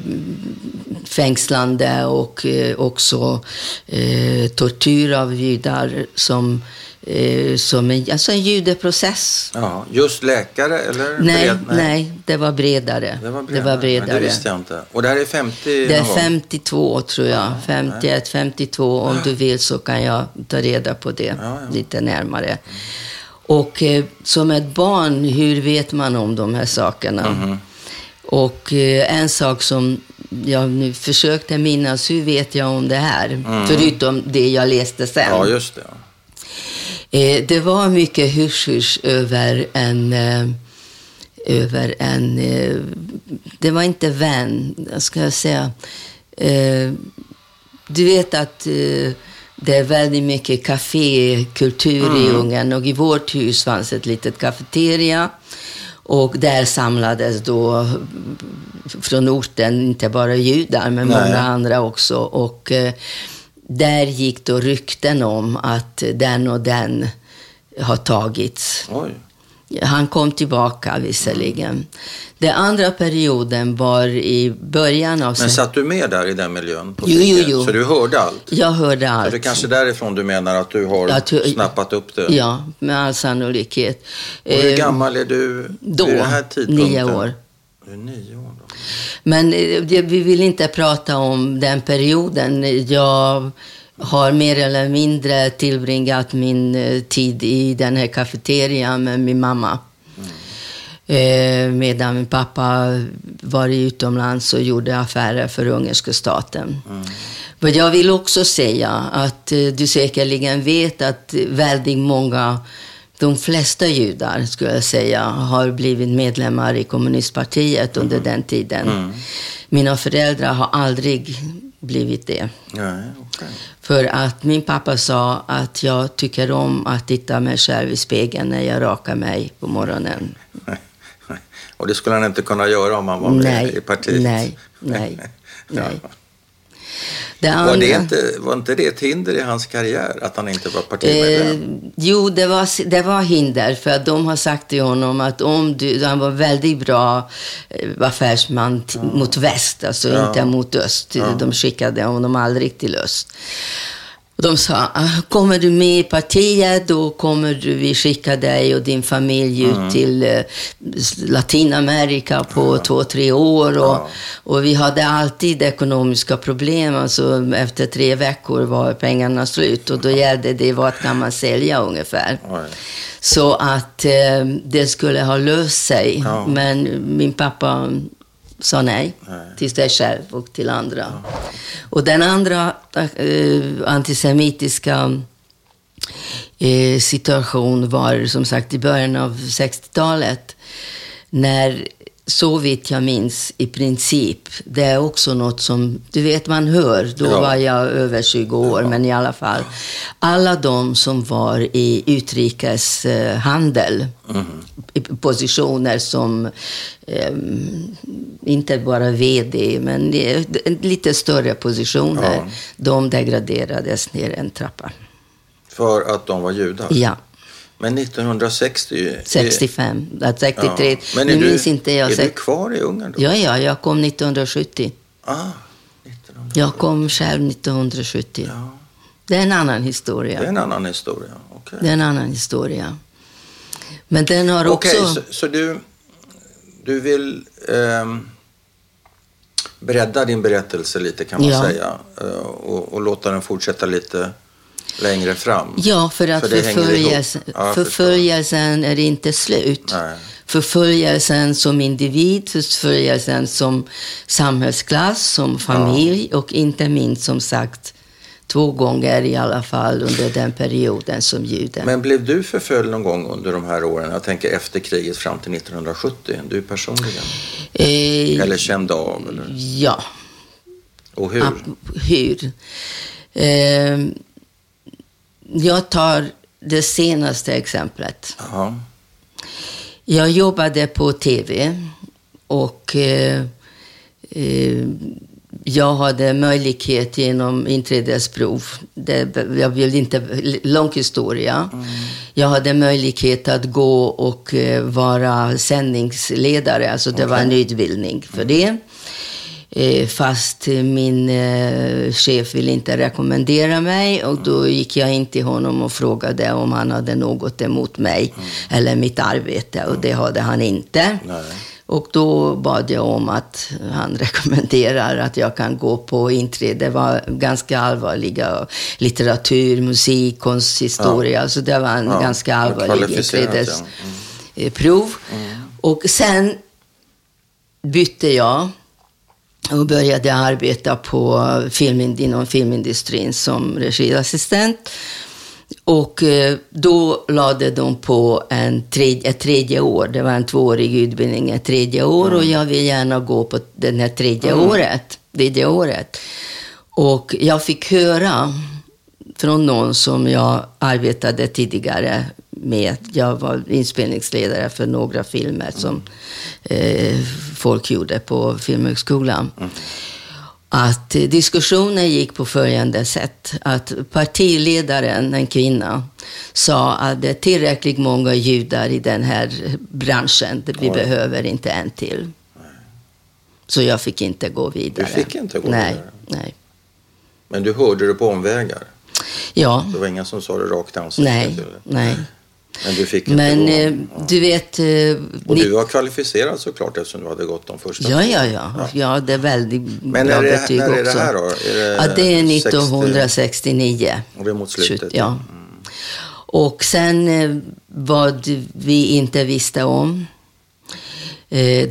fängslande och eh, också eh, tortyr av judar som eh, som en, alltså en judeprocess.
Ja, just läkare eller?
Nej, bred, nej. nej, det var bredare. Det var bredare. Det, var bredare.
det visste jag inte. Och det här är 50
Det är 52 tror jag. 51, 52. Om du vill så kan jag ta reda på det ja, ja. lite närmare. Och eh, som ett barn, hur vet man om de här sakerna? Mm. Och eh, en sak som jag nu försökte minnas, hur vet jag om det här? Mm. Förutom det jag läste sen.
Ja, just det.
Eh, det var mycket hysch över en eh, över en... Eh, det var inte vän, ska jag säga. Du vet att det är väldigt mycket kafékultur mm. i Ungern och i vårt hus fanns ett litet kafeteria. Och där samlades då från orten, inte bara judar, men Nej. många andra också. Och där gick då rykten om att den och den har tagits. Oj. Han kom tillbaka visserligen. Den andra perioden var i början av...
Men satt du med där i den miljön? På
jo, jo, jo.
Så du hörde allt?
Jag hörde allt. Så
det är kanske därifrån du menar att du har tror, snappat upp det?
Ja, med all sannolikhet.
Och hur eh, gammal är du
då, vid den här tidpunkten? Nio år.
Du är nio år.
Men eh, vi vill inte prata om den perioden. Jag har mer eller mindre tillbringat min eh, tid i den här kafeterian med min mamma. Mm. medan min pappa var utomlands och gjorde affärer för ungerska staten. Mm. Men jag vill också säga att eh, du säkerligen vet att väldigt många, de flesta judar skulle jag säga, har blivit medlemmar i kommunistpartiet under mm. den tiden. Mm. Mina föräldrar har aldrig blivit det.
Nej, okay.
För att min pappa sa att jag tycker om att titta mig själv i spegeln när jag rakar mig på morgonen.
Och det skulle han inte kunna göra om han var med nej, i partiet?
Nej, nej, nej.
Det andra, var, det inte, var inte det ett hinder i hans karriär, att han inte var partimedlem?
Eh, jo, det var, det var hinder. För att de har sagt till honom att om du, han var väldigt bra eh, affärsman ja. mot väst, alltså ja. inte mot öst. Ja. De skickade honom aldrig till öst. De sa, ah, kommer du med i partiet då kommer vi skicka dig och din familj ut mm. till eh, Latinamerika på ja. två, tre år. Och, ja. och vi hade alltid ekonomiska problem. Alltså, efter tre veckor var pengarna slut och då gällde det vad kan man sälja ungefär. Så att eh, det skulle ha löst sig. Men min pappa sa nej, nej. till sig själv och till andra. Ja. Och den andra eh, antisemitiska eh, situation var som sagt i början av 60-talet. När så vitt jag minns i princip. Det är också något som, du vet man hör, då ja. var jag över 20 år, ja. men i alla fall. Alla de som var i utrikeshandel, mm. i positioner som, eh, inte bara VD, men lite större positioner, ja. de degraderades ner en trappa.
För att de var judar?
Ja.
Men 1960?
65, 63. Ja. Nu
du,
minns inte jag.
är du kvar i Ungern då?
Ja, ja, jag kom 1970.
Ah, 1970.
Jag kom själv 1970. Ja. Det är en annan historia.
Det är en annan historia, okay.
Det är en annan historia. Men den har också...
Okej, så, så, du, du vill eh, bredda din berättelse lite kan man ja. säga eh, och, och låta den fortsätta lite längre fram.
Ja, för att för förföljelsen, ja, förföljelsen är inte slut. Nej. Förföljelsen som individ, förföljelsen som samhällsklass, som familj ja. och inte minst som sagt två gånger i alla fall under den perioden som jude.
Men blev du förföljd någon gång under de här åren? Jag tänker efter kriget fram till 1970. Du personligen? Eh, eller kände av? Eller?
Ja.
Och hur?
hur? Eh, jag tar det senaste exemplet.
Aha.
Jag jobbade på tv och eh, eh, jag hade möjlighet genom inträdesprov. Det, jag vill inte, lång historia. Mm. Jag hade möjlighet att gå och eh, vara sändningsledare. Alltså det okay. var en utbildning för mm. det. Eh, fast min eh, chef ville inte rekommendera mig och då gick jag in till honom och frågade om han hade något emot mig mm. eller mitt arbete och det hade han inte.
Nej.
Och då bad jag om att han rekommenderar att jag kan gå på inträde. Det var ganska allvarliga litteratur, musik, konsthistoria. Ja. Alltså det var en ja. ganska allvarlig inträdesprov. Ja. Mm. Mm. Och sen bytte jag och började arbeta på film, inom filmindustrin som regiassistent. Och eh, då lade de på en tredje, ett tredje år. Det var en tvåårig utbildning, ett tredje år. Mm. Och jag vill gärna gå på det här tredje mm. året. Tredje året. Och jag fick höra från någon som jag arbetade tidigare med. Jag var inspelningsledare för några filmer som eh, folk gjorde på Filmhögskolan. Mm. Att diskussionen gick på följande sätt. Att partiledaren, en kvinna, sa att det är tillräckligt många judar i den här branschen. Vi Oj. behöver inte en till. Så jag fick inte gå vidare.
Du fick inte gå
nej,
vidare?
Nej.
Men du hörde det på omvägar?
Ja.
Det var ingen som sa det rakt i ansiktet?
Nej, nej.
Men du fick
inte
Men
eh, ja. du vet... Eh,
och ni... du var kvalificerad såklart eftersom du hade gått de första
Ja, ja, ja. Ja, ja det är väldigt
Men bra det, betyg också. När är det här då? Är
det ja, det är 1969. 60...
Och det är mot slutet?
Ja. Mm. Och sen eh, vad vi inte visste om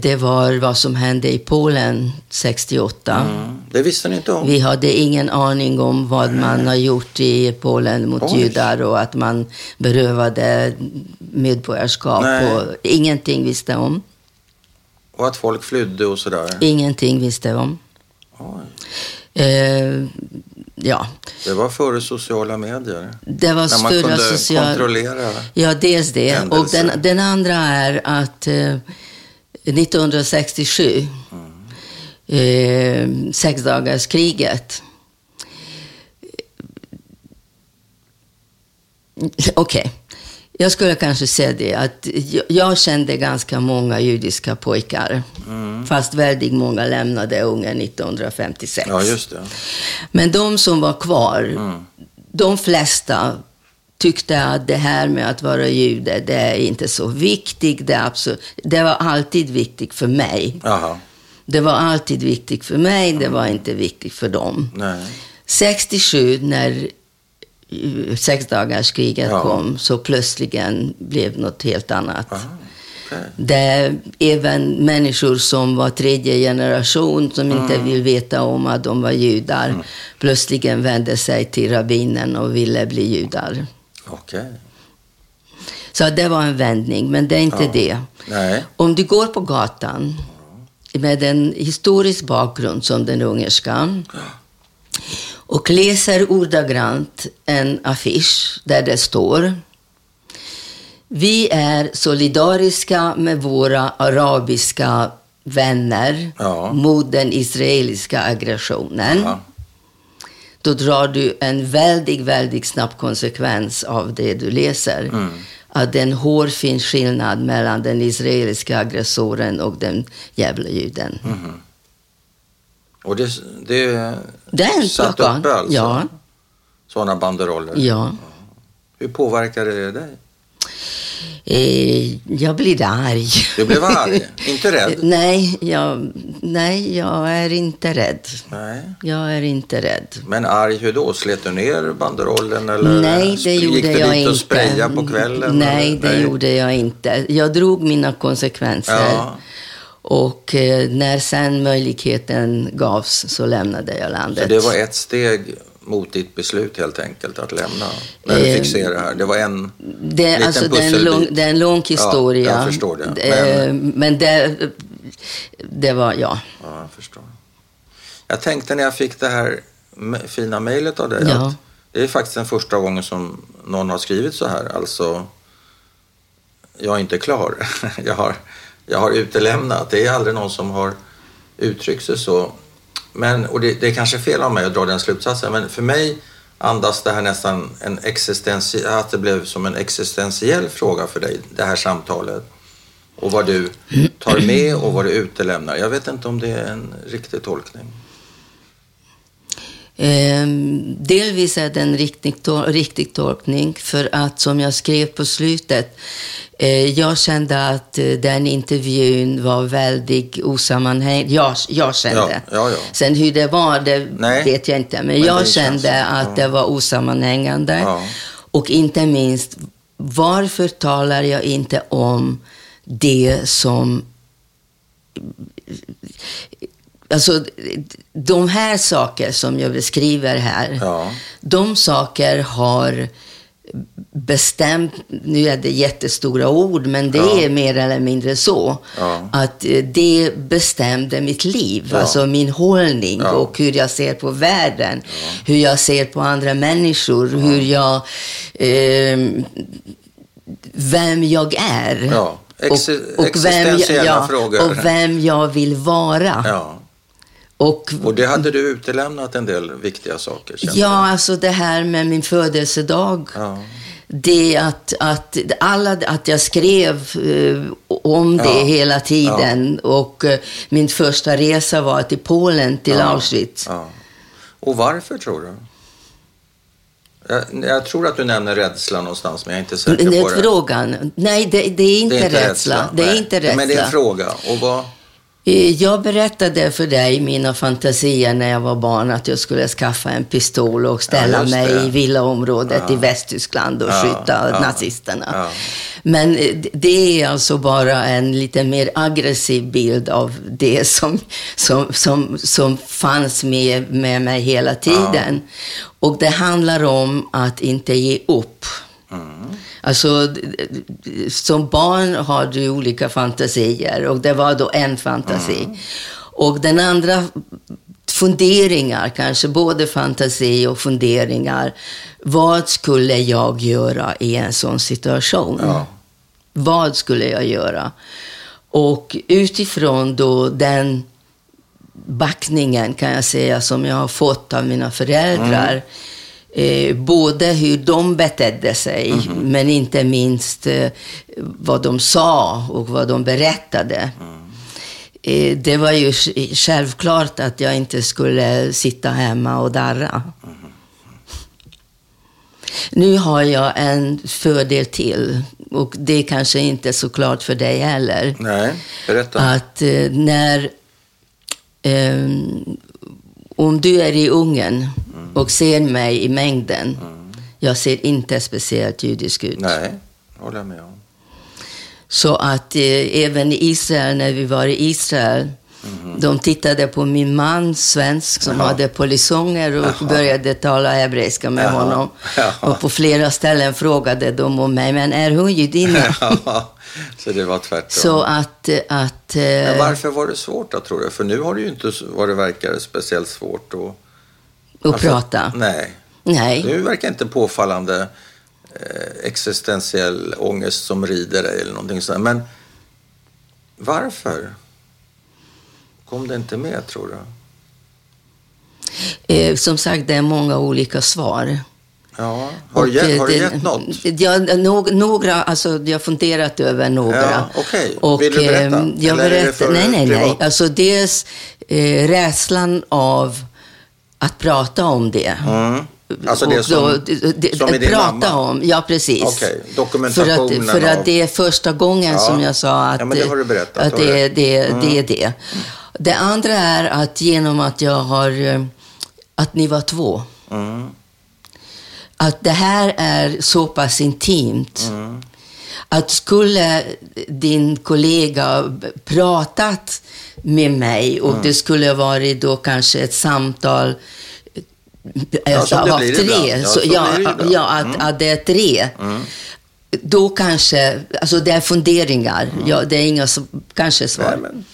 det var vad som hände i Polen 68. Mm.
Det visste ni inte om?
Vi hade ingen aning om vad man har gjort i Polen mot Oj. judar och att man berövade medborgarskap. Och ingenting visste om.
Och att folk flydde och sådär?
Ingenting visste om. Eh, ja.
Det var före sociala medier.
Det var
När man kunde social... kontrollera
Ja, dels det. Händelser. Och den, den andra är att eh, 1967, mm. Eh, sexdagarskriget. Okej, okay. jag skulle kanske säga det att jag kände ganska många judiska pojkar. Mm. Fast väldigt många lämnade Ungern 1956.
Ja, just det.
Men de som var kvar, mm. de flesta tyckte att det här med att vara jude, det är inte så viktigt. Det, absolut, det var alltid viktigt för mig.
Aha.
Det var alltid viktigt för mig, det var inte viktigt för dem.
Nej.
67, när sexdagarskriget ja. kom, så plötsligen blev något helt annat.
Aha. Okay.
Där även människor som var tredje generation, som mm. inte vill veta om att de var judar, mm. plötsligen vände sig till rabbinen och ville bli judar.
Okay.
Så det var en vändning, men det är inte ja. det.
Nej.
Om du går på gatan med en historisk bakgrund som den ungerska och läser ordagrant en affisch där det står Vi är solidariska med våra arabiska vänner ja. mot den israeliska aggressionen. Ja då drar du en väldigt, väldigt snabb konsekvens av det du läser. Mm. Att det är en hårfin skillnad mellan den israeliska aggressoren och den jävla juden.
Mm. Och det, det,
det är en
satt uppe alltså?
Ja.
Sådana banderoller?
Ja.
Hur påverkar det dig?
Eh, jag blir arg.
Du blev arg? inte rädd?
nej, jag, nej, jag är inte rädd.
Nej.
Jag är inte rädd.
Men arg hur då? Slet du ner banderollen eller
nej, det gjorde
gick du
jag
dit
och
spraya på kvällen?
Nej, det nej. gjorde jag inte. Jag drog mina konsekvenser.
Ja.
Och eh, när sen möjligheten gavs så lämnade jag landet.
Så det var ett steg mot ditt beslut helt enkelt att lämna? När du fick se det här. Det var en
det, liten alltså, det, är en lång, det är en lång historia.
Ja, jag förstår det.
Men, men det, det var, ja.
Ja, jag förstår. Jag tänkte när jag fick det här fina mejlet av dig
ja.
att det är faktiskt den första gången som någon har skrivit så här. Alltså, jag är inte klar. jag, har, jag har utelämnat. Det är aldrig någon som har uttryckt sig så. Men, och det, det är kanske fel av mig att dra den slutsatsen, men för mig andas det här nästan en existentie, att det blev som en existentiell fråga för dig, det här samtalet. Och vad du tar med och vad du utelämnar. Jag vet inte om det är en riktig tolkning.
Eh, delvis är det en riktig, riktig tolkning för att som jag skrev på slutet, eh, jag kände att eh, den intervjun var väldigt osammanhängande. Jag, jag kände.
Ja, ja, ja.
Sen hur det var, det Nej, vet jag inte. Men, men jag kände att det var osammanhängande. Och inte minst, varför talar jag inte om det som Alltså, de här saker som jag beskriver här, ja. de saker har bestämt, nu är det jättestora ord, men det ja. är mer eller mindre så, ja. att eh, det bestämde mitt liv, ja. alltså min hållning och hur jag ser på världen, hur jag ser på andra människor, hur jag, eh, vem jag är.
Och, och, vem jag, frågor.
och vem jag vill vara.
Och, och det hade du utelämnat en del viktiga saker?
Ja, du? alltså det här med min födelsedag. Ja. Det att, att, alla, att jag skrev eh, om det ja. hela tiden. Ja. Och eh, min första resa var till Polen, till Auschwitz.
Och varför tror du? Jag, jag, tror att du nämner rädsla någonstans, men jag är inte säker
på
det.
Frågan? Nej, det, det är inte, det är inte rädsla. rädsla. Det är inte rädsla.
Men det är en fråga. Och vad...
Eh, jag berättade för dig mina fantasier när jag var barn att jag skulle skaffa en pistol och ställa ja, mig i villaområdet ja. i Västtyskland och ja, skjuta ja, nazisterna. Men eh, det är alltså bara en lite mer aggressiv bild av det som, som, som, som fanns med, med mig hela tiden. Och det handlar om att inte ge upp. Mm. Alltså, som barn har du olika fantasier och det var då en fantasi. Mm. Och den andra funderingar, kanske både fantasi och funderingar. Vad skulle jag göra i en sån situation? Ja. Vad skulle jag göra? Och utifrån då den backningen kan jag säga som jag har fått av mina föräldrar. Mm Eh, både hur de betedde sig, mm -hmm. men inte minst eh, vad de sa och vad de berättade. Mm. Eh, det var ju självklart att jag inte skulle sitta hemma och darra. Mm. Nu har jag en fördel till och det är kanske inte så klart för dig heller.
Nej, berätta.
Att eh, när... Eh, om du är i Ungern och ser mig i mängden. Mm. Jag ser inte speciellt judisk ut.
Nej, håller jag med om.
Så att eh, även i Israel, när vi var i Israel, Mm. De tittade på min man, svensk, som Jaha. hade polisonger och Jaha. började tala hebreiska med Jaha. honom. Och på flera ställen frågade de om mig, men är hon judinna?
Så det var tvärtom.
Så att... att
men eh, varför var det svårt då, tror du? För nu har det ju inte, vad det verkar, speciellt svårt att
och alltså, prata.
Nej.
nej.
Nu verkar inte påfallande eh, existentiell ångest som rider dig eller någonting sånt. Men varför kom det inte med, tror du?
Eh, som sagt, det är många olika svar.
Ja. Har, du gett, har du gett något?
Ja, no, några, alltså jag har funderat över några. Ja,
Okej, okay. vill du berätta? Eh,
jag Eller berättar, nej, nej, nej. Alltså dels eh, rädslan av att prata om det.
Mm. Alltså det som, då, det, som är din
prata
mamma?
om, ja precis.
Okay. Dokumentationen
för att, för att det är första gången ja. som jag sa att,
ja, det, berättat,
att det, det, mm. det är det. Det andra är att genom att jag har, att ni var två. Mm. Att det här är så pass intimt. Mm. Att skulle din kollega pratat med mig och mm. det skulle varit då kanske ett samtal
ja, så av tre. Ja, så,
ja, ja att, mm. att det är tre. Mm. Då kanske, alltså det är funderingar. Mm. Ja, det är inga kanske svar. Nej, men...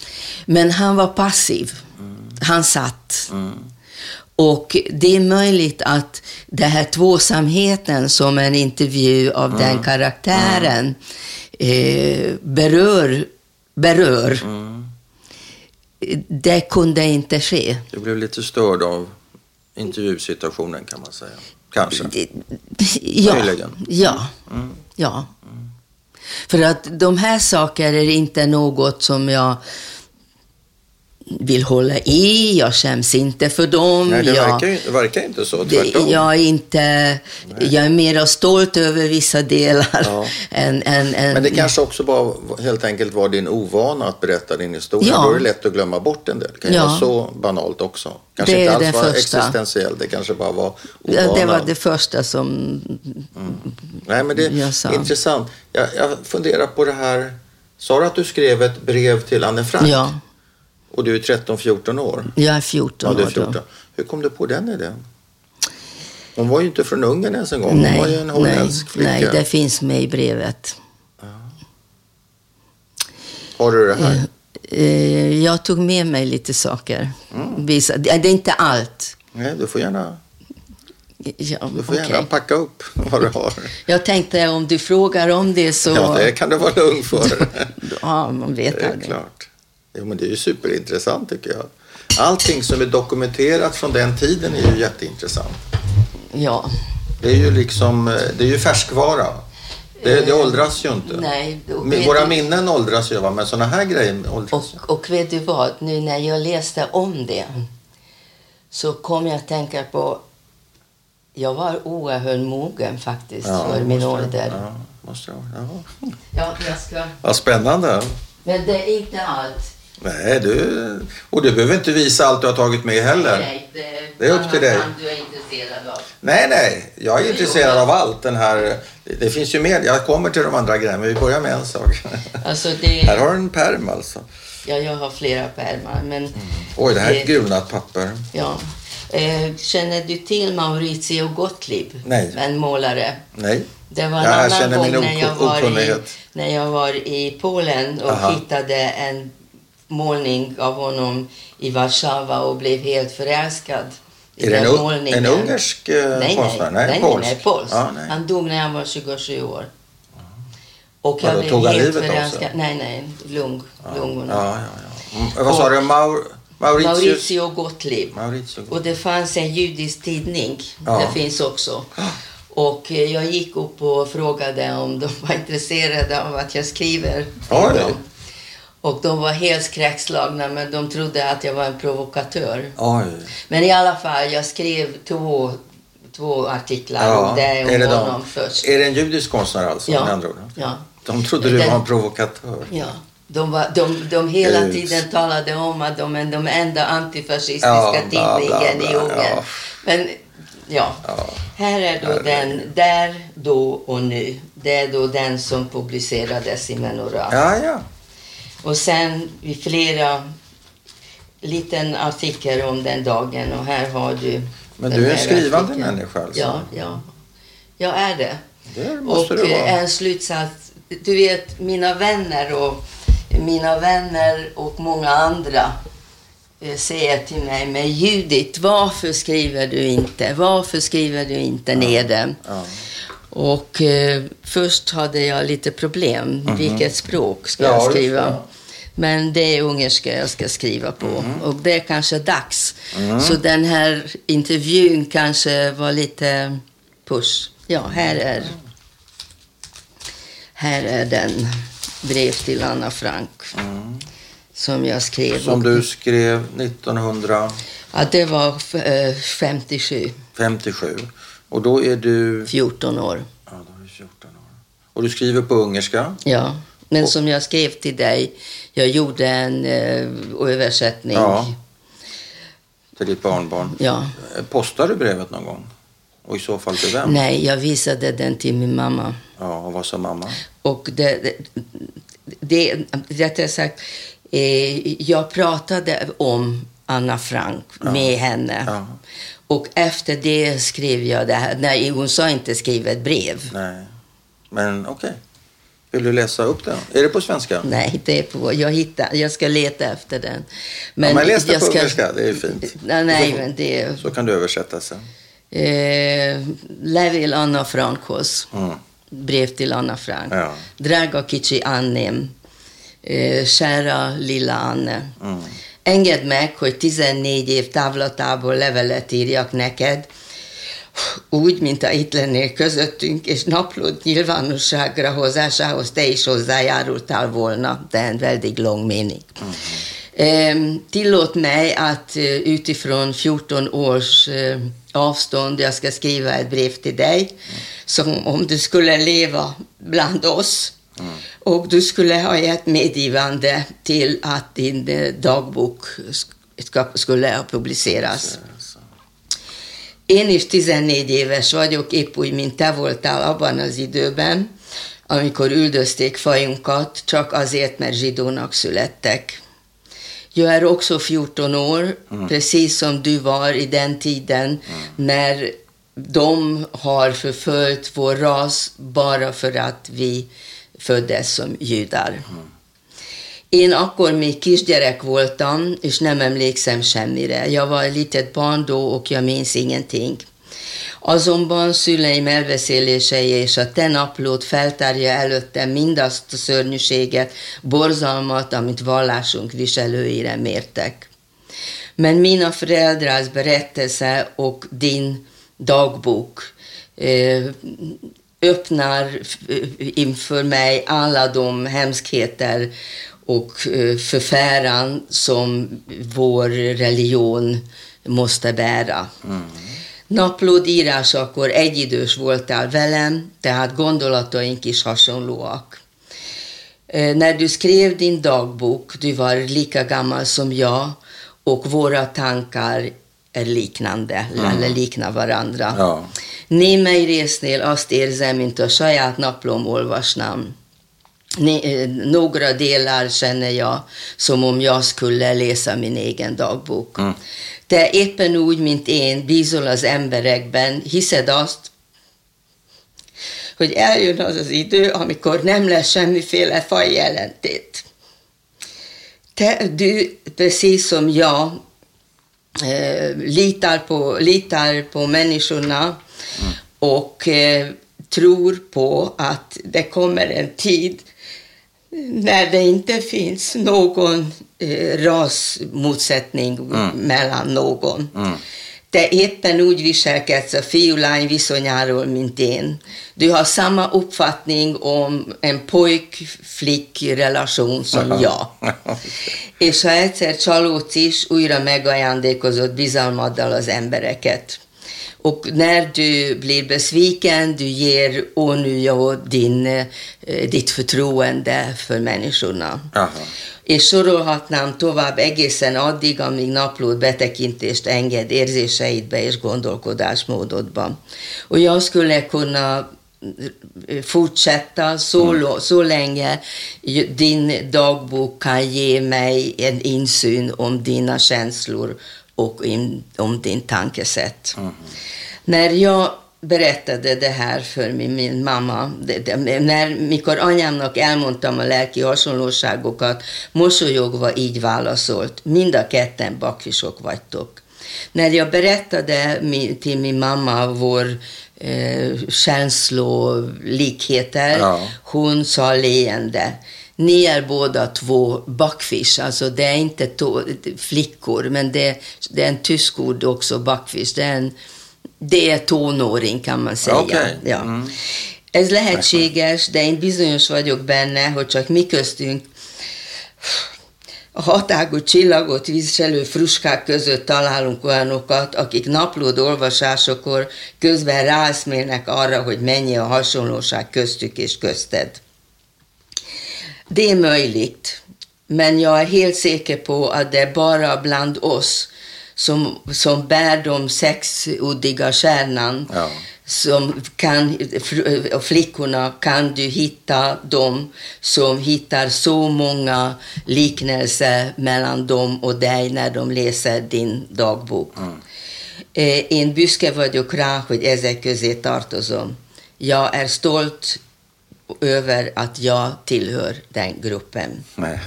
men... han var passiv. Mm. Han satt. Och det är möjligt att den här tvåsamheten som en intervju av mm. den karaktären eh, berör, berör mm. det kunde inte ske.
Du blev lite störd av intervjusituationen kan man säga. Kanske.
Ja. Möjligen. Ja. Mm. ja. Mm. För att de här sakerna är inte något som jag vill hålla i, jag skäms inte för dem.
Nej, det
jag,
verkar, det verkar inte så, tvärtom.
Jag är, inte, jag är mer stolt över vissa delar. Ja. Än, än, än,
Men det kanske också bara helt enkelt var din ovana att berätta din historia. Ja. Då är det lätt att glömma bort en del. Det kan ja. vara så banalt också. Kanske det inte alls var första. existentiellt, det kanske bara var ovana.
Det var det första som
mm. Nej, men det är intressant. Jag, jag funderar på det här. Sa du att du skrev ett brev till Anne Frank?
Ja.
Och du är 13-14 år?
Jag är 14 ja, du är 14. år.
Hur kom du på den idén? Hon var ju inte från Ungern ens en gång. Nej, Hon var ju en holländsk
nej,
flicka.
Nej, det finns med i brevet. Ja.
Har du det här?
Eh, eh, jag tog med mig lite saker. Mm. Visa. Det är inte allt.
Nej, du får gärna Ja, du får okay. gärna packa upp vad du har.
Jag tänkte om du frågar om det så...
Ja, det kan du vara lugn för.
ja, man vet
det. Är klart. Jo, men det är ju superintressant tycker jag. Allting som är dokumenterat från den tiden är ju jätteintressant.
Ja.
Det är ju liksom, det är ju färskvara. Det, det åldras ju inte.
Nej,
Våra du... minnen åldras ju, va? men sådana här grejer åldras
och, och vet du vad, nu när jag läste om det så kom jag att tänka på jag var oerhört mogen faktiskt ja, för min ålder.
Ja, måste jag.
Ja. ja, jag ska...
Vad spännande.
Men det är inte allt.
Nej, du, och du behöver inte visa allt du har tagit med heller.
Nej, det,
det är upp till dig.
du är intresserad av.
Nej, nej, jag är intresserad av allt. Den här, det finns ju mer. Jag kommer till de andra grejerna, men vi börjar med en sak.
Alltså det...
Här har du en perm alltså.
Ja, jag har flera pärmar. Men mm.
Oj, det här är ett gulnat papper.
Ja. Eh, känner du till Maurizio Gottlieb?
Nej.
En målare?
Nej.
Det var en jag annan gång när jag, var i, när jag var i Polen och Aha. hittade en målning av honom i Warszawa och blev helt förälskad.
Är det en, en ungersk
eh, nej,
konstnär?
Nej, nej, polsk. nej, polsk. Ah, nej. Han dog när han var 27 år. Och
jag blev tog helt förälskad.
Nej, nej, lung,
ja. lungorna. Ja, ja, ja. Mm, vad sa du? Maur,
Mauritius? Maurizio Gottlieb. Maurizio. Och det fanns en judisk tidning. Ja. Det finns också. Och eh, jag gick upp och frågade om de var intresserade av att jag skriver dem. Och de var helt skräckslagna, men de trodde att jag var en provokatör.
Oj.
Men i alla fall, jag skrev två, två artiklar ja. om det och är det honom de, först.
Är det en judisk konstnär alltså?
Ja.
Med andra ord?
ja.
De trodde du Den, var en provokatör?
Ja. De, var, de, de hela Ut. tiden talade om att de är de enda antifascistiska ja, tidningen i Ungern. Ja. Men ja. ja. här är då den, där, då och nu. Det är då den som publicerades i Menorah.
Ja, ja.
Och sen i flera liten artikel om den dagen och här har du
Men du är en skrivande artikeln. människa alltså?
Ja, ja. Jag är det.
Det måste
och
du vara.
en slutsats. Du vet, mina vänner och mina vänner och många andra eh, säger till mig, men Judit, varför skriver du inte? Varför skriver du inte ja. ner det? Ja. Och eh, först hade jag lite problem. Mm -hmm. Vilket språk ska ja, jag skriva? Men det är ungerska jag ska skriva på. Mm. Och det är kanske dags. Mm. Så den här intervjun kanske var lite push. Ja, här är, här är den. Brev till Anna Frank. Mm. Som jag skrev.
Som du skrev 1900?
Ja, det var äh, 57.
57. Och då är du?
14 år.
Ja, då är du 14 år. Och du skriver på ungerska?
Ja, men och... som jag skrev till dig. Jag gjorde en eh, översättning.
Ja. Till ditt barnbarn?
Ja.
Postade du brevet någon gång? Och i så fall till vem?
Nej, jag visade den till min mamma.
Ja, och vad sa mamma?
Och det, det, det rättare sagt, eh, jag pratade om Anna Frank ja. med henne. Ja. Och efter det skrev jag det här. Nej, hon sa inte skriva ett brev.
Nej, men okej. Okay. Vill du läsa upp den? Är det på svenska?
Nej, det är på... Jag, hittar, jag ska leta efter den. Men,
ja, men läs det på ska, ungerska, det är fint.
Nej, nej men det...
Så kan du översätta sen.
Eh, Levil Anna Frankos. Mm. Brev till Anna Frank. Ja. Draga kicsi Annem. Eh, kära lilla Anne. Mm. Engedd meg, hogy 14 év távlatából levelet írjak neked, úgy, mint ha itt lennél közöttünk, és naplót nyilvánosságra hozásához te is hozzájárultál volna. Är en väldigt lång mening. Mm. Eh, tillåt mig att utifrån 14 års eh, avstånd, jag ska skriva ett brev till dig, mm. som om du skulle leva bland oss. Mm. Och du skulle ha gett medgivande till att din eh, dagbok ska, skulle publiceras. Én is 14 éves vagyok, épp úgy, mint te voltál abban az időben, amikor üldözték fajunkat, csak azért, mert zsidónak születtek. Jag är också 14 år, mm. precis som du var i den tiden, mm. när de har förföljt vår ras bara för att vi föddes som judar. Mm. Én akkor még kisgyerek voltam, és nem emlékszem semmire. Jag var litet och jag minns ingenting. Azonban szüleim elbeszélései és a te naplót feltárja előttem mindazt a szörnyűséget, borzalmat, amit vallásunk viselőire mértek. Men mina föräldrars berättelse och din dagbok eh, öppnar inför mig alla de hemskheter och eh, förfäran som vår religion måste bära. Mm. Naplód írásakor egyidős voltál velem, tehát gondolataink is hasonlóak. När du skrev din dagbok, du var lika gammal som jag och våra tankar är liknande, mm. eller liknar varandra. Ja. Némely résznél azt érzem, mint a saját naplom olvasnám. Några delar känner jag som om jag skulle läsa min egen dagbok. Mm. Te éppen úgy, mint én, bízol az emberekben, hiszed azt, hogy eljön az az idő, amikor nem lesz semmiféle faj jelentét. Te, du, precis som jag, litar, på, litar på människorna mm. och tror på att det kommer en tid när det inte finns någon eh, rasmotsättning mm. mellan någon. Mm. Te éppen úgy viselkedsz a fiú-lány viszonyáról, mint én. Du har samma uppfattning om en pojk-flick relation som jag. És ha egyszer csalódsz is, újra megajándékozott bizalmaddal az embereket. Och när du blir besviken, du ger ånyo din, eh, ditt förtroende för människorna. Aha. És sorolhatnám tovább egészen addig, amíg naplód betekintést enged érzéseidbe és gondolkodásmódodba. Och jag skulle kunna fortsätta så, mm. så länge din dagbok kan ge mig en insyn om dina känslor och in, om din tankesätt. Mm. När jag berättade det här för min, min mamma, de, de, när, mikor anyámnak elmondtam a lelki hasonlóságokat, mosolyogva így válaszolt, mind a ketten bakfisok vagytok. När jag berättade mi, till min mamma vår eh, känslolikheter, ja. hon sa leende, ni är båda två backfish, alltså det är inte flickor, men det, det är en tysk ord också, backfish. Det är, en, det är tonåring kan man säga. Okay. Ja. Mm. Ez lehetséges, de én bizonyos vagyok benne, hogy csak mi köztünk a hatágú csillagot viselő fruskák között találunk olyanokat, akik naplód olvasásokor közben rászmélnek arra, hogy mennyi a hasonlóság köztük és közted. Det är möjligt, men jag är helt säker på att det är bara bland oss som, som bär de sexuddiga kärnan ja. som kan, flickorna kan du hitta dem som hittar så många liknelser mellan dem och dig när de läser din dagbok. Mm. Én büszke vagyok rá, hogy ezek közé tartozom. Jag är stolt över att jag tillhör den gruppen. Ne.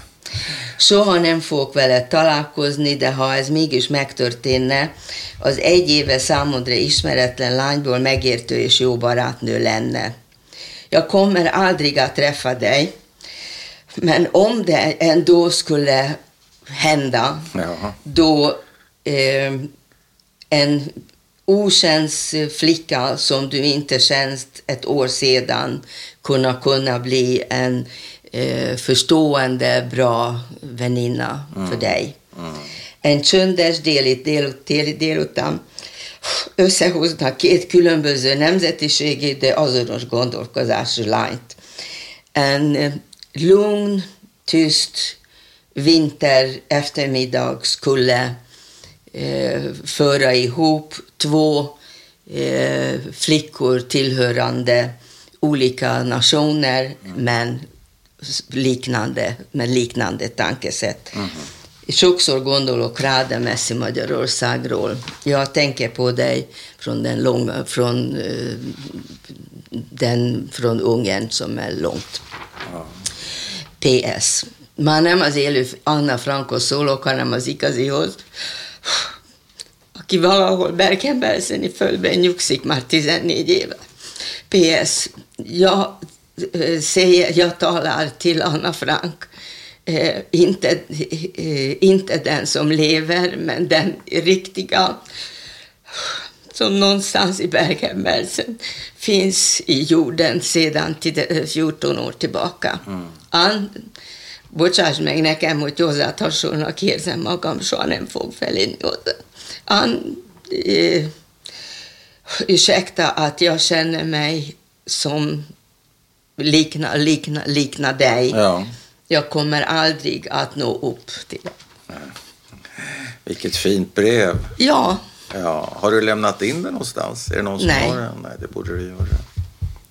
Soha nem fogok vele találkozni, de ha ez mégis megtörténne, az egy éve számodra ismeretlen lányból megértő és jó barátnő lenne. Jag kommer aldrig att träffa dig, men om det ändå skulle hända, ja. då eh, en okänd flicka som du inte känt ett år sedan kunna kunna bli en eh, förstående, bra väninna mm. för dig. Mm. En csöndes déli dél, téli délután összehoznak két különböző nemzetiségét, de azonos gondolkozású lányt. En lugn, tyst vinter eftermiddag skulle eh, föra ihop två eh, flickor tillhörande olika nationer mm. men liknande, med liknande tankesätt. Mm. Sokszor gondolok rád Messi Magyarországról. Jag tänker på dig från den, långa, från, den från Ungern som är långt. Ja. PS. Már nem az élő Anna Franco szólok, hanem az igazihoz, aki valahol Berkenbelseni földben nyugszik már 14 éve. PS. Jag säger, jag talar till Anna Frank eh, inte, eh, inte den som lever, men den riktiga som någonstans i Bergenbelsen finns i jorden sedan 14 år tillbaka. Mm. An, bocsáss meg nekem, hogy hozzád hasonlónak érzem magam, soha nem fog felénni oda. An, eh, ursäkta att jag känner mig som likna, likna, likna dig. Ja. Jag kommer aldrig att nå upp till det.
Vilket fint brev.
Ja.
ja. Har du lämnat in det någonstans? Är det någon som Nej. har den? Nej, det borde du göra.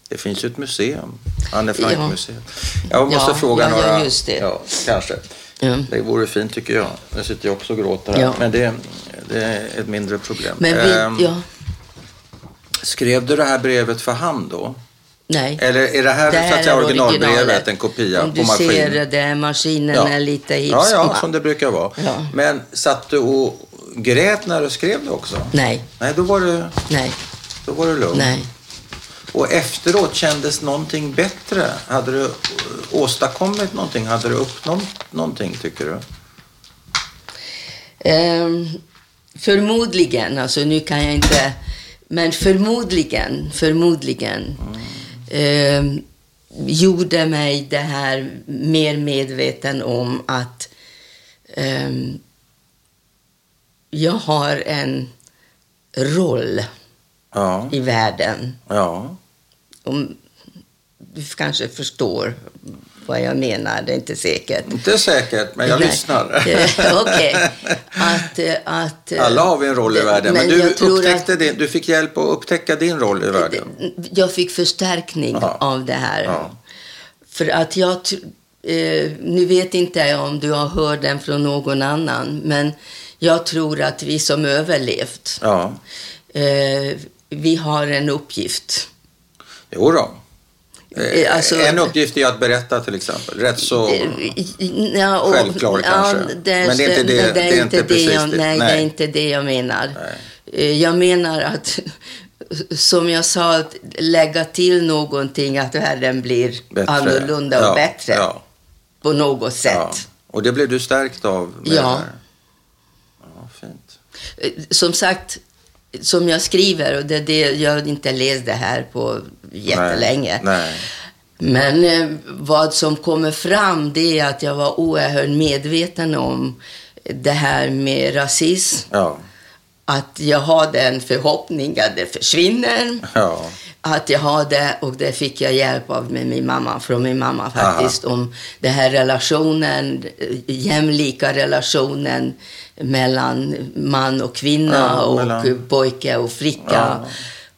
Det finns ju ett museum. Anne Frank-museet. Jag måste
ja,
fråga
ja,
några.
Just det.
Ja, kanske. Ja. Det vore fint tycker jag. Nu sitter jag också och gråter här. Ja. Men det, det, är ett mindre problem.
Men vi, ähm, ja.
Skrev du det här brevet för hand då?
Nej.
Eller är det här, det här så att säga, originalbrevet, en kopia
Om du på maskin? ser det, maskinen ja. är lite hipp
Ja, ja, som det brukar vara. Ja. Men satt du och grät när du skrev det också?
Nej.
Nej, då var du,
Nej.
Då var du lugn?
Nej.
Och efteråt kändes någonting bättre? Hade du åstadkommit någonting? Hade du uppnått någonting, tycker du?
Um, förmodligen. Alltså, nu kan jag inte... Men förmodligen, förmodligen. Mm eh, gjorde mig det här mer medveten om att eh, jag har en roll ja. i världen.
Ja.
Om, du kanske förstår vad jag menar, det är inte säkert.
Inte säkert, men jag Nej. lyssnar.
Okej. Okay. Att, att,
Alla har vi en roll i världen, men, men du, upptäckte att, din, du fick hjälp att upptäcka din roll i världen.
Jag fick förstärkning ja. av det här. Ja. För att jag, eh, nu vet inte jag om du har hört den från någon annan, men jag tror att vi som överlevt, ja. eh, vi har en uppgift.
Jo då. Eh, alltså, en uppgift är att berätta till exempel. Rätt så ja, och, självklar ja, kanske.
Det, Men det är inte det, det, det är inte det jag, nej, nej, det är inte det jag menar. Nej. Eh, jag menar att, som jag sa, att lägga till någonting, att världen blir bättre. annorlunda och ja, bättre. Ja. På något sätt.
Och det blev du stärkt av?
Ja.
Ja. Fint.
Eh, som sagt, som jag skriver, och det det, jag har inte läst det här på jättelänge. Nej, nej. Men eh, vad som kommer fram det är att jag var oerhört medveten om det här med rasism. Ja. Att jag hade en förhoppning att det försvinner. Ja. Att jag hade, och det fick jag hjälp av med min mamma, från min mamma faktiskt, Aha. om den här relationen, jämlika relationen mellan man och kvinna ja, och mellan... pojke och flicka. Ja.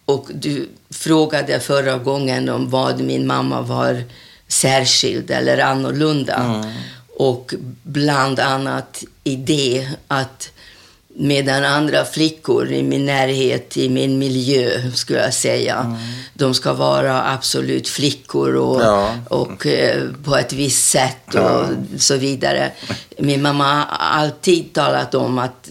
Och du frågade förra gången om vad min mamma var särskild eller annorlunda. Mm. Och bland annat i det att medan andra flickor i min närhet, i min miljö, skulle jag säga, mm. de ska vara absolut flickor och, ja. och eh, på ett visst sätt och ja. så vidare. Min mamma har alltid talat om att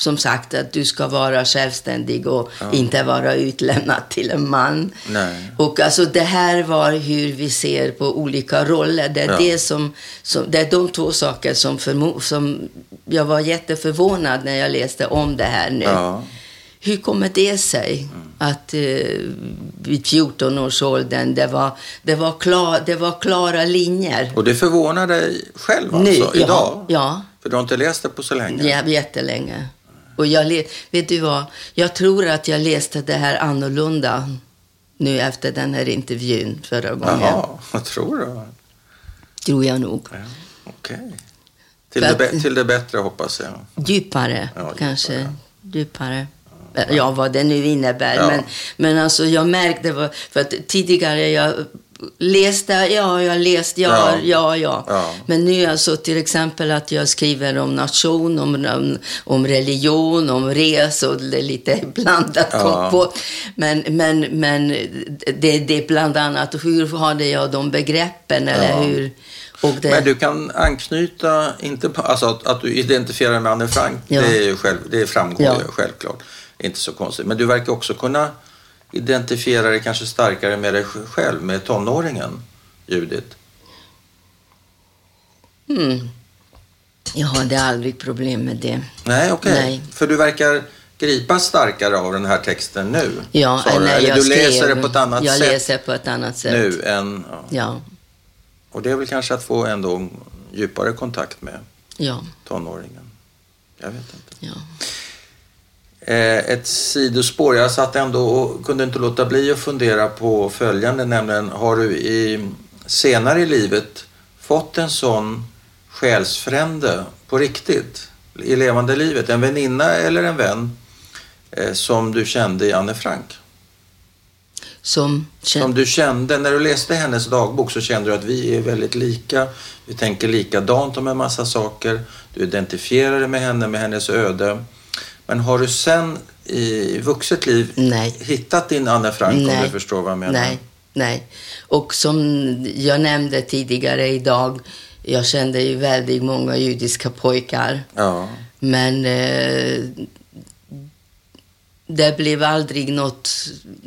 som sagt att du ska vara självständig och ja. inte vara utlämnad till en man. Nej. Och alltså det här var hur vi ser på olika roller. Det är, ja. det som, som, det är de två saker som, som jag var jätteförvånad när jag läste om det här nu. Ja. hur kommer det sig mm. att eh, vid 14 års åldern det var, det, var klar, det var klara linjer?
Och det förvånar dig själv alltså,
nu,
idag?
Ja.
För du har inte läst det på så länge?
Ja, jättelänge. Och jag, vet du vad? Jag tror att jag läste det här annorlunda nu efter den här intervjun förra gången.
Jaha, vad tror du?
Tror jag nog.
Ja, Okej. Okay. Till, det, till det bättre hoppas jag.
Djupare, ja, kanske. Djupare. djupare. Ja, vad det nu innebär. Ja. Men, men alltså jag märkte, för att tidigare jag läste, ja, jag läste, ja, ja, ja, ja. ja. Men nu alltså till exempel att jag skriver om nation, om, om, om religion, om resor, det är lite blandat ja. på. Men, men, men det, det är bland annat, hur hade jag de begreppen, eller hur?
Det... Men du kan anknyta, inte på, alltså att, att du identifierar med Anne Frank, ja. det, är själv, det framgår ja. självklart. Inte så konstigt. Men du verkar också kunna identifiera dig kanske starkare med dig själv, med tonåringen Judit.
Mm. Jag hade aldrig problem med det.
Nej, okej. Okay. För du verkar gripas starkare av den här texten nu?
Ja,
nej,
Eller
du skrev, läser det på ett annat
jag
sätt?
Jag läser på ett annat sätt.
Nu än...
Ja. ja.
Och det är väl kanske att få ändå djupare kontakt med
ja.
tonåringen? Jag vet inte.
Ja.
Eh, ett sidospår. Jag satt ändå och kunde inte låta bli att fundera på följande, nämligen har du i, senare i livet fått en sån själsfrände på riktigt i levande livet? En väninna eller en vän eh, som du kände i Anne Frank?
Som,
som du kände, när du läste hennes dagbok så kände du att vi är väldigt lika. Vi tänker likadant om en massa saker. Du identifierar dig med henne, med hennes öde. Men har du sen i vuxet liv
nej.
hittat din Anne Frank nej. om du förstår vad jag menar?
Nej, nej. Och som jag nämnde tidigare idag, jag kände ju väldigt många judiska pojkar.
Ja.
Men eh, det blev aldrig något,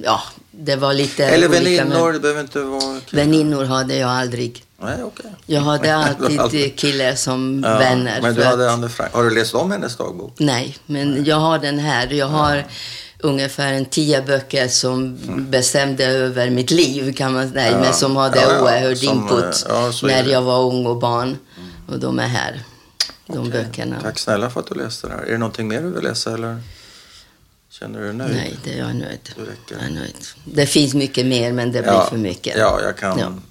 ja, det var lite
Eller väninnor, men... det behöver inte vara...
Väninnor hade jag aldrig.
Nej, okay.
Jag hade alltid killar som ja, vänner.
Men du hade Anne Frank. Har du läst om hennes dagbok?
Nej, men Nej. jag har den här. Jag har ja. ungefär en tio böcker som mm. bestämde över mitt liv, kan man säga. Ja. Men som hade ja, ja. oerhörd input när jag var ung och barn. Mm. Och de är här, de okay. böckerna.
Tack snälla för att du läste det här. Är det någonting mer du vill läsa eller? Känner du dig nöjd?
Nej, det är jag nöjd. Det, jag är nöjd. Det finns mycket mer, men det blir för mycket.
Ja, jag kan